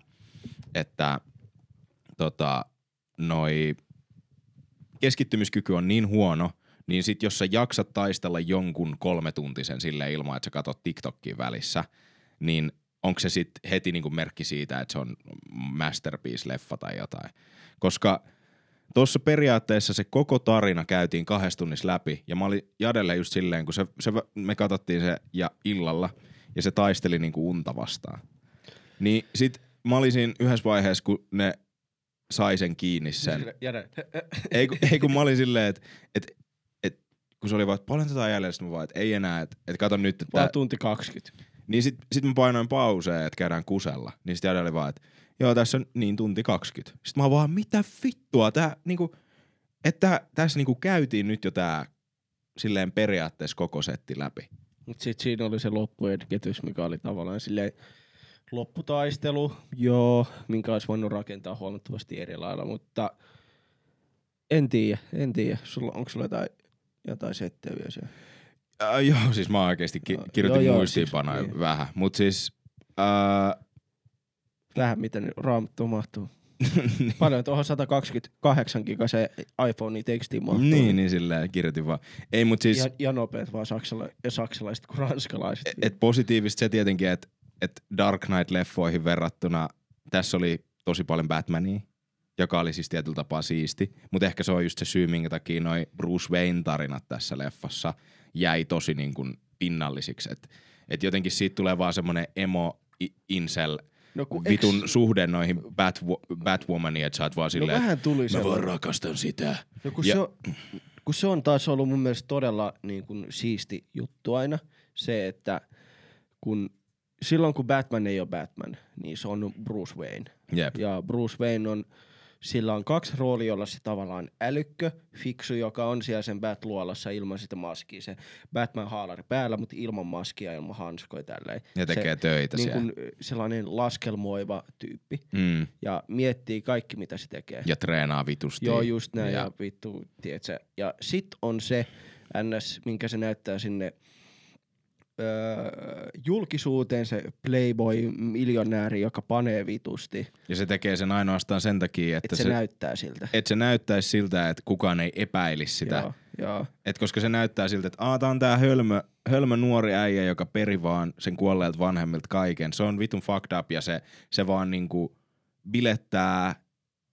että tota, noi keskittymiskyky on niin huono, niin sit jos sä jaksat taistella jonkun kolmetuntisen sille ilman, että sä katot TikTokia välissä, niin onko se sitten heti niinku merkki siitä, että se on masterpiece-leffa tai jotain. Koska tuossa periaatteessa se koko tarina käytiin kahdessa tunnissa läpi, ja mä olin Jadelle just silleen, kun se, se, me katsottiin se ja illalla, ja se taisteli niinku unta vastaan. Niin sit mä olin siinä yhdessä vaiheessa, kun ne sai sen kiinni sen, Jere, ei, kun, ei kun mä olin silleen, että et, et, kun se oli vaan, että paljon tätä jäljellä, sitten mä vaan, että ei enää, että et kato nyt, että vaan tunti 20. niin sit, sit mä painoin pauseen, että käydään kusella. Niin sit Jade oli vaan, että joo, tässä on niin tunti 20. Sitten mä vaan, mitä vittua, tää niinku, että tässä niinku käytiin nyt jo tää silleen periaatteessa koko setti läpi. Mut sit siinä oli se loppuetketys, mikä oli tavallaan silleen lopputaistelu, joo, minkä olisi voinut rakentaa huomattavasti eri lailla, mutta en tiedä, en tiedä. Sulla, onko sulla jotain, jotain settejä vielä siellä? Äh, joo, siis mä oikeesti ki- kirjoitin joo, muistiinpanoja siis, niin. vähän, mut siis äh, Vähän miten raamattu mahtuu. Paljon tuohon 128 gigasen iPhone tekstiin mahtuu. niin, niin silleen kirjoitin vaan. Ei, mut siis... Ja, ja nopeat vaan saksala, ja saksalaiset kuin ranskalaiset. et, et positiivista se tietenkin, että et Dark Knight-leffoihin verrattuna tässä oli tosi paljon Batmania, joka oli siis tietyllä tapaa siisti. Mutta ehkä se on just se syy, minkä takia noi Bruce Wayne-tarinat tässä leffassa jäi tosi niin kuin pinnallisiksi. Että et jotenkin siitä tulee vaan semmoinen emo i- incel No kun vitun eks- suhde noihin Batwomaniin, että sä oot vaan No silleen, vähän tuli mä vaan rakastan sitä. No kun, Ja- se on, kun se on taas ollut mun mielestä todella niin kuin, siisti juttu aina, se, että kun silloin kun Batman ei ole Batman, niin se on Bruce Wayne. Jep. Ja Bruce Wayne on, sillä on kaksi roolia, jolla se tavallaan älykkö, fiksu, joka on siellä sen Bat-luolassa ilman sitä maskia. Se Batman-haalari päällä, mutta ilman maskia, ilman hanskoja tälleen. Ja tekee se, töitä niin kuin, sellainen laskelmoiva tyyppi. Mm. Ja miettii kaikki, mitä se tekee. Ja treenaa vitusti. Joo, just näin. Ja, Ja, ja vittu, tiedätkö. Ja sit on se NS, minkä se näyttää sinne öö, julkisuuteen, se playboy-miljonääri, joka panee vitusti. ja se tekee sen ainoastaan sen takia, että Että se, se, näyttää siltä. että se näyttäisi siltä, että kukaan ei epäilisi sitä. Joo, joo. Et koska se näyttää siltä, että Aa, tää on tää hölmö, hölmö nuori äijä, joka peri vaan sen kuolleelta vanhemmilta kaiken. Se on vitun fucked up ja se, se vaan niinku bilettää,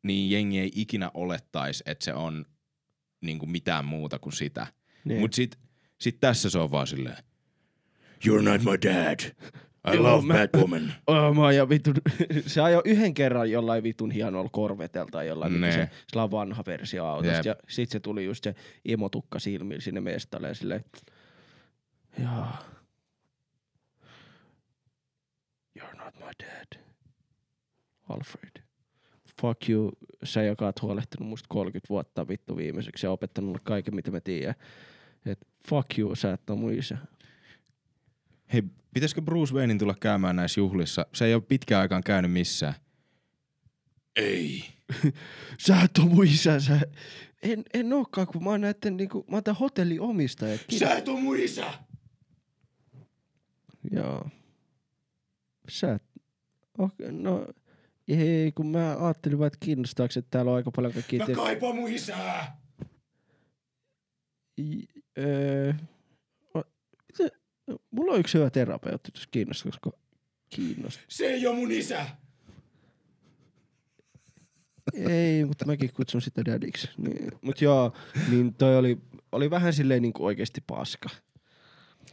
niin jengi ei ikinä olettaisi, että se on niinku mitään muuta kuin sitä. Niin. Mut sit, sit tässä se on vaan silleen, You're not my dad. I Joo, love mä- Batwoman. Oh, mä ja vitun, se ajoi yhden kerran jollain vitun hienolla korvetelta tai jollain, Ne. se, sillä on vanha versio autosta. Jep. Ja sit se tuli just se imotukka silmillä sinne mestalle ja silleen, jaa. You're not my dad. Alfred. Fuck you, sä joka oot huolehtinut musta 30 vuotta vittu viimeiseksi ja opettanut mulle kaiken mitä mä tiedän. Et fuck you, sä et oo mun isä. Hei, pitäisikö Bruce Waynein tulla käymään näissä juhlissa? Se ei ole pitkään aikaan käynyt missään. Ei. Sä et oo mun isä, sä... En, en ookaan, kun mä oon näitten niinku, mä oon tän hotellin omistaja. Sä et oo mun isä! Joo. Sä et... Okay, no, ei, kun mä ajattelin vaan, että kiinnostaako, että täällä on aika paljon kaikkia... Mä kaipaan mun isää! I- öö, mulla on yksi hyvä terapeutti, jos kiinnostaa, koska kiinnostaa. Se ei oo mun isä! Ei, mutta mäkin kutsun sitä dadiksi. Niin. Mut joo, niin toi oli, oli vähän silleen niinku oikeesti paska.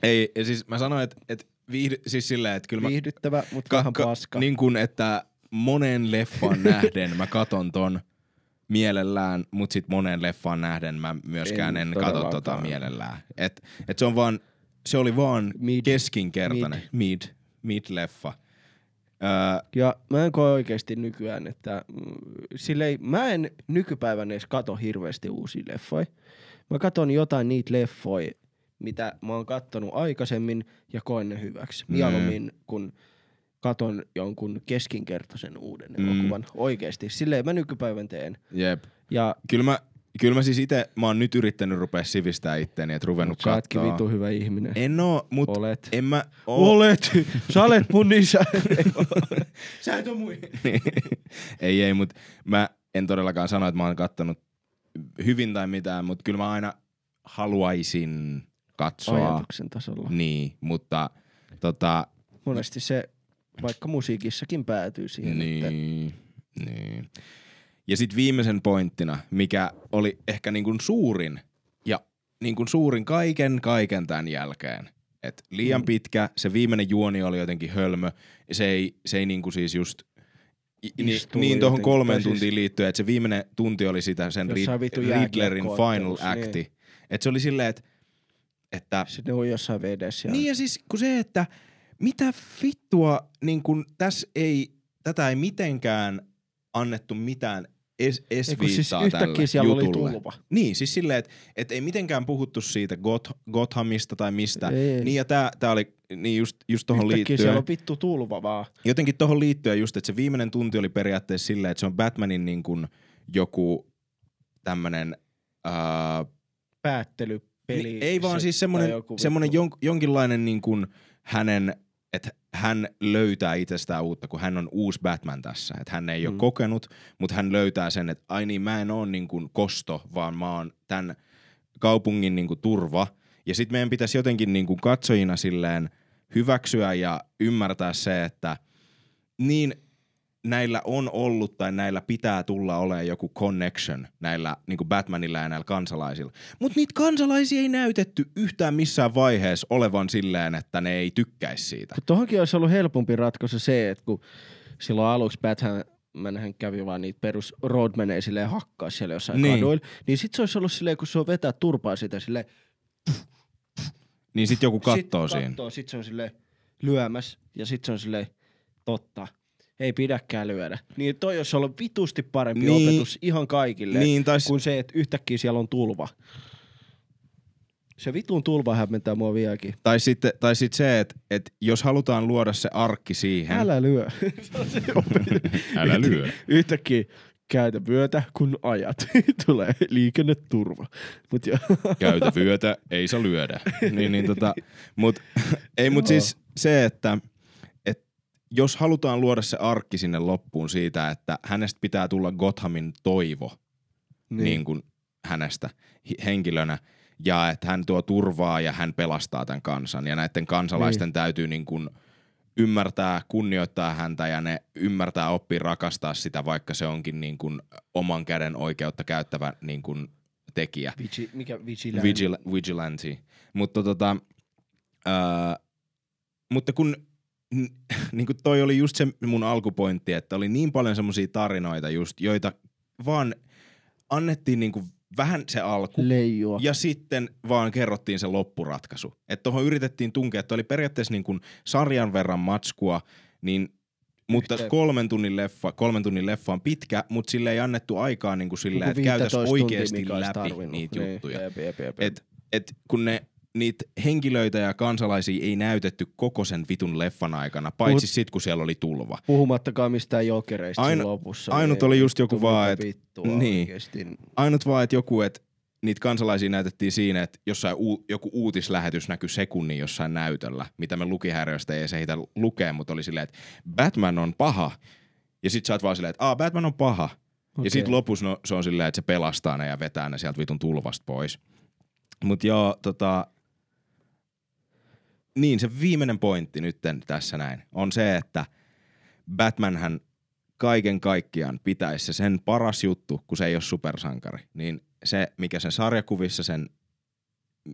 Ei, ja siis mä sanoin, että, että viihdy, siis silleen, että kyllä mä... Viihdyttävä, mutta vähän paska. Niin kuin, että monen leffan nähden mä katon ton mielellään, mut sit monen leffan nähden mä myöskään En en, kato tota mielellään. Et, et se on vaan, se oli vaan Mid. keskinkertainen. Mid. Mid. leffa. Öö, Ja mä en koe oikeesti nykyään, että mm, silleen, mä en nykypäivänä edes kato hirveästi uusia leffoja. Mä katon jotain niitä leffoja, mitä mä oon kattonut aikaisemmin ja koen ne hyväksi. Mm. Mieluummin kun katon jonkun keskinkertaisen uuden Mm. elokuvan. Oikeesti. Silleen mä nykypäivän teen. jep. Ja Kyllä mä, kyllä mä siis itse, mä oon nyt yrittänyt rupea sivistää itteeni, että ruvennut mut sä ootkin vitu hyvä ihminen. En oo, mut Olet. en mä oo. Olet! Sä olet mun isä! Sä et oo mui. ei, ei, mut mä en todellakaan sano, että mä oon kattonut hyvin tai mitään, mutta kyllä mä aina haluaisin katsoa. Ajatuksen tasolla. Niin, mutta tota, Monesti se vaikka musiikissakin päätyy siihen, että niin, niin. Ja sitten viimeisen pointtina, mikä oli ehkä niin kuin suurin ja niin kuin suurin kaiken kaiken tämän jälkeen. Et liian Mm. pitkä, se viimeinen juoni oli jotenkin hölmö. Se ei, se ei niin kuin siis just i- niin, niin tuohon kolmeen siis- tuntiin liittyen, että se viimeinen tunti oli sitä sen Rid- Riddlerin final acti. niin. Että se oli silleen, että, että sitten on jossain vedessä. Ja... niin ja siis kun se, että mitä vittua, niin kun tässä ei, tätä ei mitenkään annettu mitään es, Ei, kun siis yhtäkkiä siellä oli jutulle. tulva. Niin, siis silleen, että et ei mitenkään puhuttu siitä Goth, Gothamista tai mistä. Ei. Niin ja tää, tää oli niin just, just tohon Yhtäkkiä liittyen. siellä on vittu tulva vaan. Jotenkin tohon liittyen just, että se viimeinen tunti oli periaatteessa silleen, että se on Batmanin niin kuin joku tämmönen, ää, Päättelypeli. niin, ei vaan se- siis semmoinen vittu. jon, jonkinlainen niin kuin hänen, että hän löytää itsestään uutta, kun hän on uusi Batman tässä. Että hän ei ole Mm. kokenut, mutta hän löytää sen, että ai niin, mä en ole niin kuin kosto, vaan mä oon tämän kaupungin niin kuin turva. Ja sitten meidän pitäisi jotenkin niin kuin katsojina silleen hyväksyä ja ymmärtää se, että niin näillä on ollut tai näillä pitää tulla olemaan joku connection näillä niin kuin Batmanilla ja näillä kansalaisilla. Mutta niitä kansalaisia ei näytetty yhtään missään vaiheessa olevan silleen, että ne ei tykkäisi siitä. Kun tohonkin olisi ollut helpompi ratkaisu se, että kun silloin aluksi Batman hän kävi vaan niitä perus roadmaneja silleen hakkaa siellä jossain Niin. niin. kaduilla. Niin sit se olisi ollut silleen, kun se on vetää turpaa sitä silleen. Niin sit joku kattoo sit siinä. Kattoo, sit se on silleen lyömässä ja sit se on silleen, totta. Ei pidäkään lyödä. Niin toi olisi ollut vitusti parempi Niin. opetus ihan kaikille, Niin, tai s- kuin se, että yhtäkkiä siellä on tulva. Se vitun tulva hämmentää mua vieläkin. Tai sitten tai sit se, että et jos halutaan luoda se arkki siihen. Älä lyö. Se. Älä lyö. Yhtäkkiä käytä vyötä, kun ajat. Tulee liikenneturva. Mut jo. Käytä vyötä, ei saa lyödä. niin, niin tota, mut, ei, mut siis se, että et jos halutaan luoda se arkki sinne loppuun siitä, että hänestä pitää tulla Gothamin toivo niin, niin kuin hänestä henkilönä, ja että hän tuo turvaa ja hän pelastaa tämän kansan, ja näiden kansalaisten niin. täytyy niin kuin ymmärtää, kunnioittaa häntä ja ne ymmärtää oppia rakastaa sitä, vaikka se onkin niin kuin oman käden oikeutta käyttävä niin kuin tekijä. Vigi, mikä vigilante? Vigil- vigilante. Mutta tota, ää, mutta kun niin kuin toi oli just se mun alkupointti, että oli niin paljon semmoisia tarinoita just, joita vaan annettiin niin kuin vähän se alku. Leijua. Ja sitten vaan kerrottiin se loppuratkaisu. Että tuohon yritettiin tunkea, että oli periaatteessa niin kuin sarjan verran matskua, niin mutta Yhteen. kolmen tunnin leffa, kolmen tunnin leffa on pitkä, mutta sille ei annettu aikaa niin kuin silleen, että käytäisiin 15 tuntia, oikeasti läpi tarvinnut. niitä Niin, juttuja. jep, jep, jep, jep. Et, et kun ne niitä henkilöitä ja kansalaisia ei näytetty koko sen vitun leffan aikana, paitsi Mut- sit kun siellä oli tulva. Puhumattakaan mistään jokereista Aino- lopussa. ainut oli just joku vaan, mitä et- vittua niin. Ainut vaan, että joku, että niitä kansalaisia näytettiin siinä, että jossain uu, joku uutislähetys näkyi sekunnin jossain näytöllä, mitä me lukihäiriöistä ei edes ehditä lukea, mutta oli silleen, että Batman on paha. Ja sit sä oot vaan silleen, että Aa, Batman on paha. Okay. Ja sit lopussa no, se on silleen, että se pelastaa ne ja vetää ne sieltä vitun tulvasta pois. Mut joo, tota... Niin, se viimeinen pointti nytten tässä näin on se, että Batmanhän kaiken kaikkiaan pitäisi se sen paras juttu, kun se ei ole supersankari, niin se, mikä sen sarjakuvissa sen,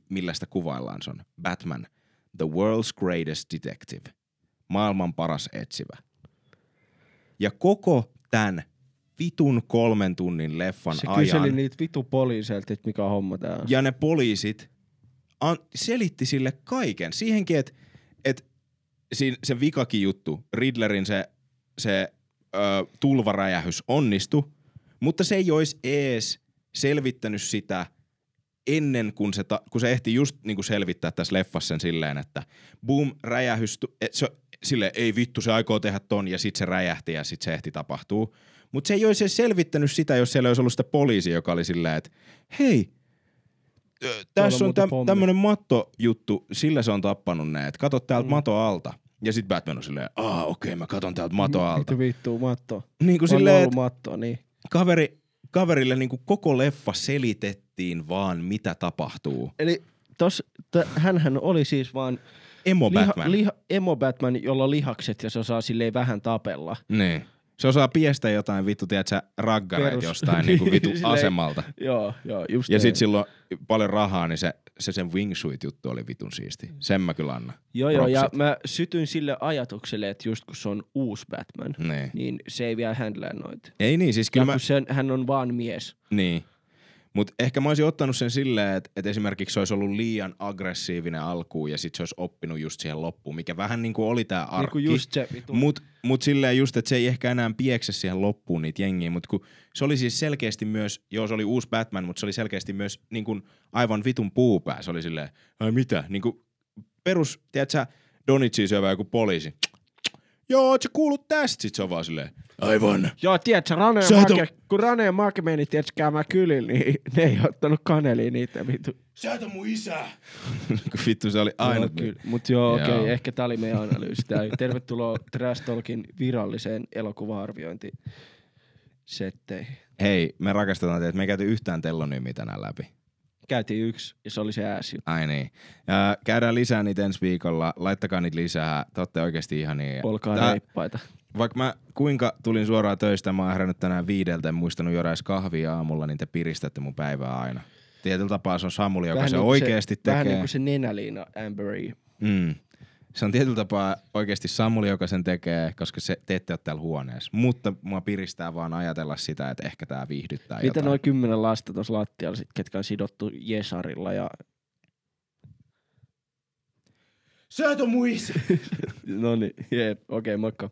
millä sitä kuvaillaan, se on Batman, the world's greatest detective, maailman paras etsivä. Ja koko tämän vitun kolmen tunnin leffan Se ajan, kyseli niitä vitu poliiseilta, että mikä homma tää on. ja ne poliisit an, selitti sille kaiken. Siihenkin, että et, siin- se vikakin juttu, Riddlerin se, se ö, tulvaräjähys onnistui, mutta se ei olisi ees selvittänyt sitä ennen kuin se, ta, kun se ehti just niin kuin selvittää tässä leffassa sen silleen, että boom, räjähys, et se, sille ei vittu, se aikoo tehdä ton ja sit se räjähti ja sit se ehti tapahtuu. Mutta se ei olisi selvittänyt sitä, jos siellä olisi ollut sitä poliisi, joka oli silleen, että hei, tässä on pommi. tämmönen mattojuttu, sillä se on tappanut ne, että kato täältä Mm. mm. mato alta. Ja sit Batman on silleen, aa okei, okay, mä katon täältä mato alta. Vittu vittu, matto. Niin kuin silleen, että matto, niin. kaveri, kaverille niin kuin koko leffa selitettiin vaan, mitä tapahtuu. Eli tos, t- hänhän oli siis vaan Emo Batman. liha, emo Batman, jolla on lihakset ja se osaa silleen vähän tapella. Niin. Se osaa piestä jotain vittu, tiedätkö, Perus. jostain niin kuin vittu Silleen- asemalta. Joo, joo, just Ja niin. sit silloin paljon rahaa, niin se, se sen wingsuit-juttu oli vitun siisti. Sen mä kyllä annan. Joo, joo, ja propsit. mä sytyin sille ajatukselle, että just kun se on uusi Batman, Niin. niin se ei vielä handlää noita. Ei niin, siis Ja kyllä kun mä... sen, hän on vaan mies. Niin. Mutta ehkä mä olisin ottanut sen silleen, että, että esimerkiksi se olisi ollut liian aggressiivinen alkuun ja sitten se olisi oppinut just siihen loppuun, mikä vähän niin kuin oli tämä Niin arkki. kuin just se. Mut, mut silleen just, että se ei ehkä enää piekse siihen loppuun niitä jengiä, mutta kun se oli siis selkeästi myös, joo se oli uusi Batman, mutta se oli selkeästi myös niin kuin aivan vitun puupää. Se oli silleen, ai mitä, niin kuin perus, tiedät sä, Donitsi syövä joku poliisi. Joo, oot sä kuullut tästä? Sitten se on vaan silleen, aivan. Joo, tiedätkö, Rane ja Make, kun Rane ja Make meni, tiedätkö, käymään kylillä, niin ne ei ottanut kanelia niitä vitu. Sä et on mun isä. Kun vittu se oli ainut. Joo, kyllä. Mut joo, okei, okay, ehkä tää oli meidän analyysi. Tää. Tervetuloa Trash Talkin viralliseen elokuva-arviointi setteihin. Hei, me rakastetaan teitä. Me ei käyty yhtään tellonyymiä tänään läpi. Käytiin yksi ja se oli se ääsi. Ai niin. Ja käydään lisää niitä ensi viikolla. Laittakaa niitä lisää. Te ootte oikeesti ihania. Olkaa Tää- reippaita. Vaikka mä kuinka tulin suoraan töistä, mä oon herännyt tänään viideltä, en muistanut juoda edes kahvia aamulla, niin te piristätte mun päivää aina. Tietyllä tapaa se on Samuli, joka se niinku oikeasti Vähän tekee. niin kuin se nenäliina Amberi. Mm. Se on tietyllä tapaa oikeasti Samuli, joka sen tekee, koska se, te ette ole täällä huoneessa. Mutta mua piristää vaan ajatella sitä, että ehkä tämä viihdyttää Mitä jotain. noin kymmenen lasta tuossa lattialla, sit, ketkä on sidottu Jesarilla ja Sä et no niin, jep, okei, okay, moikka.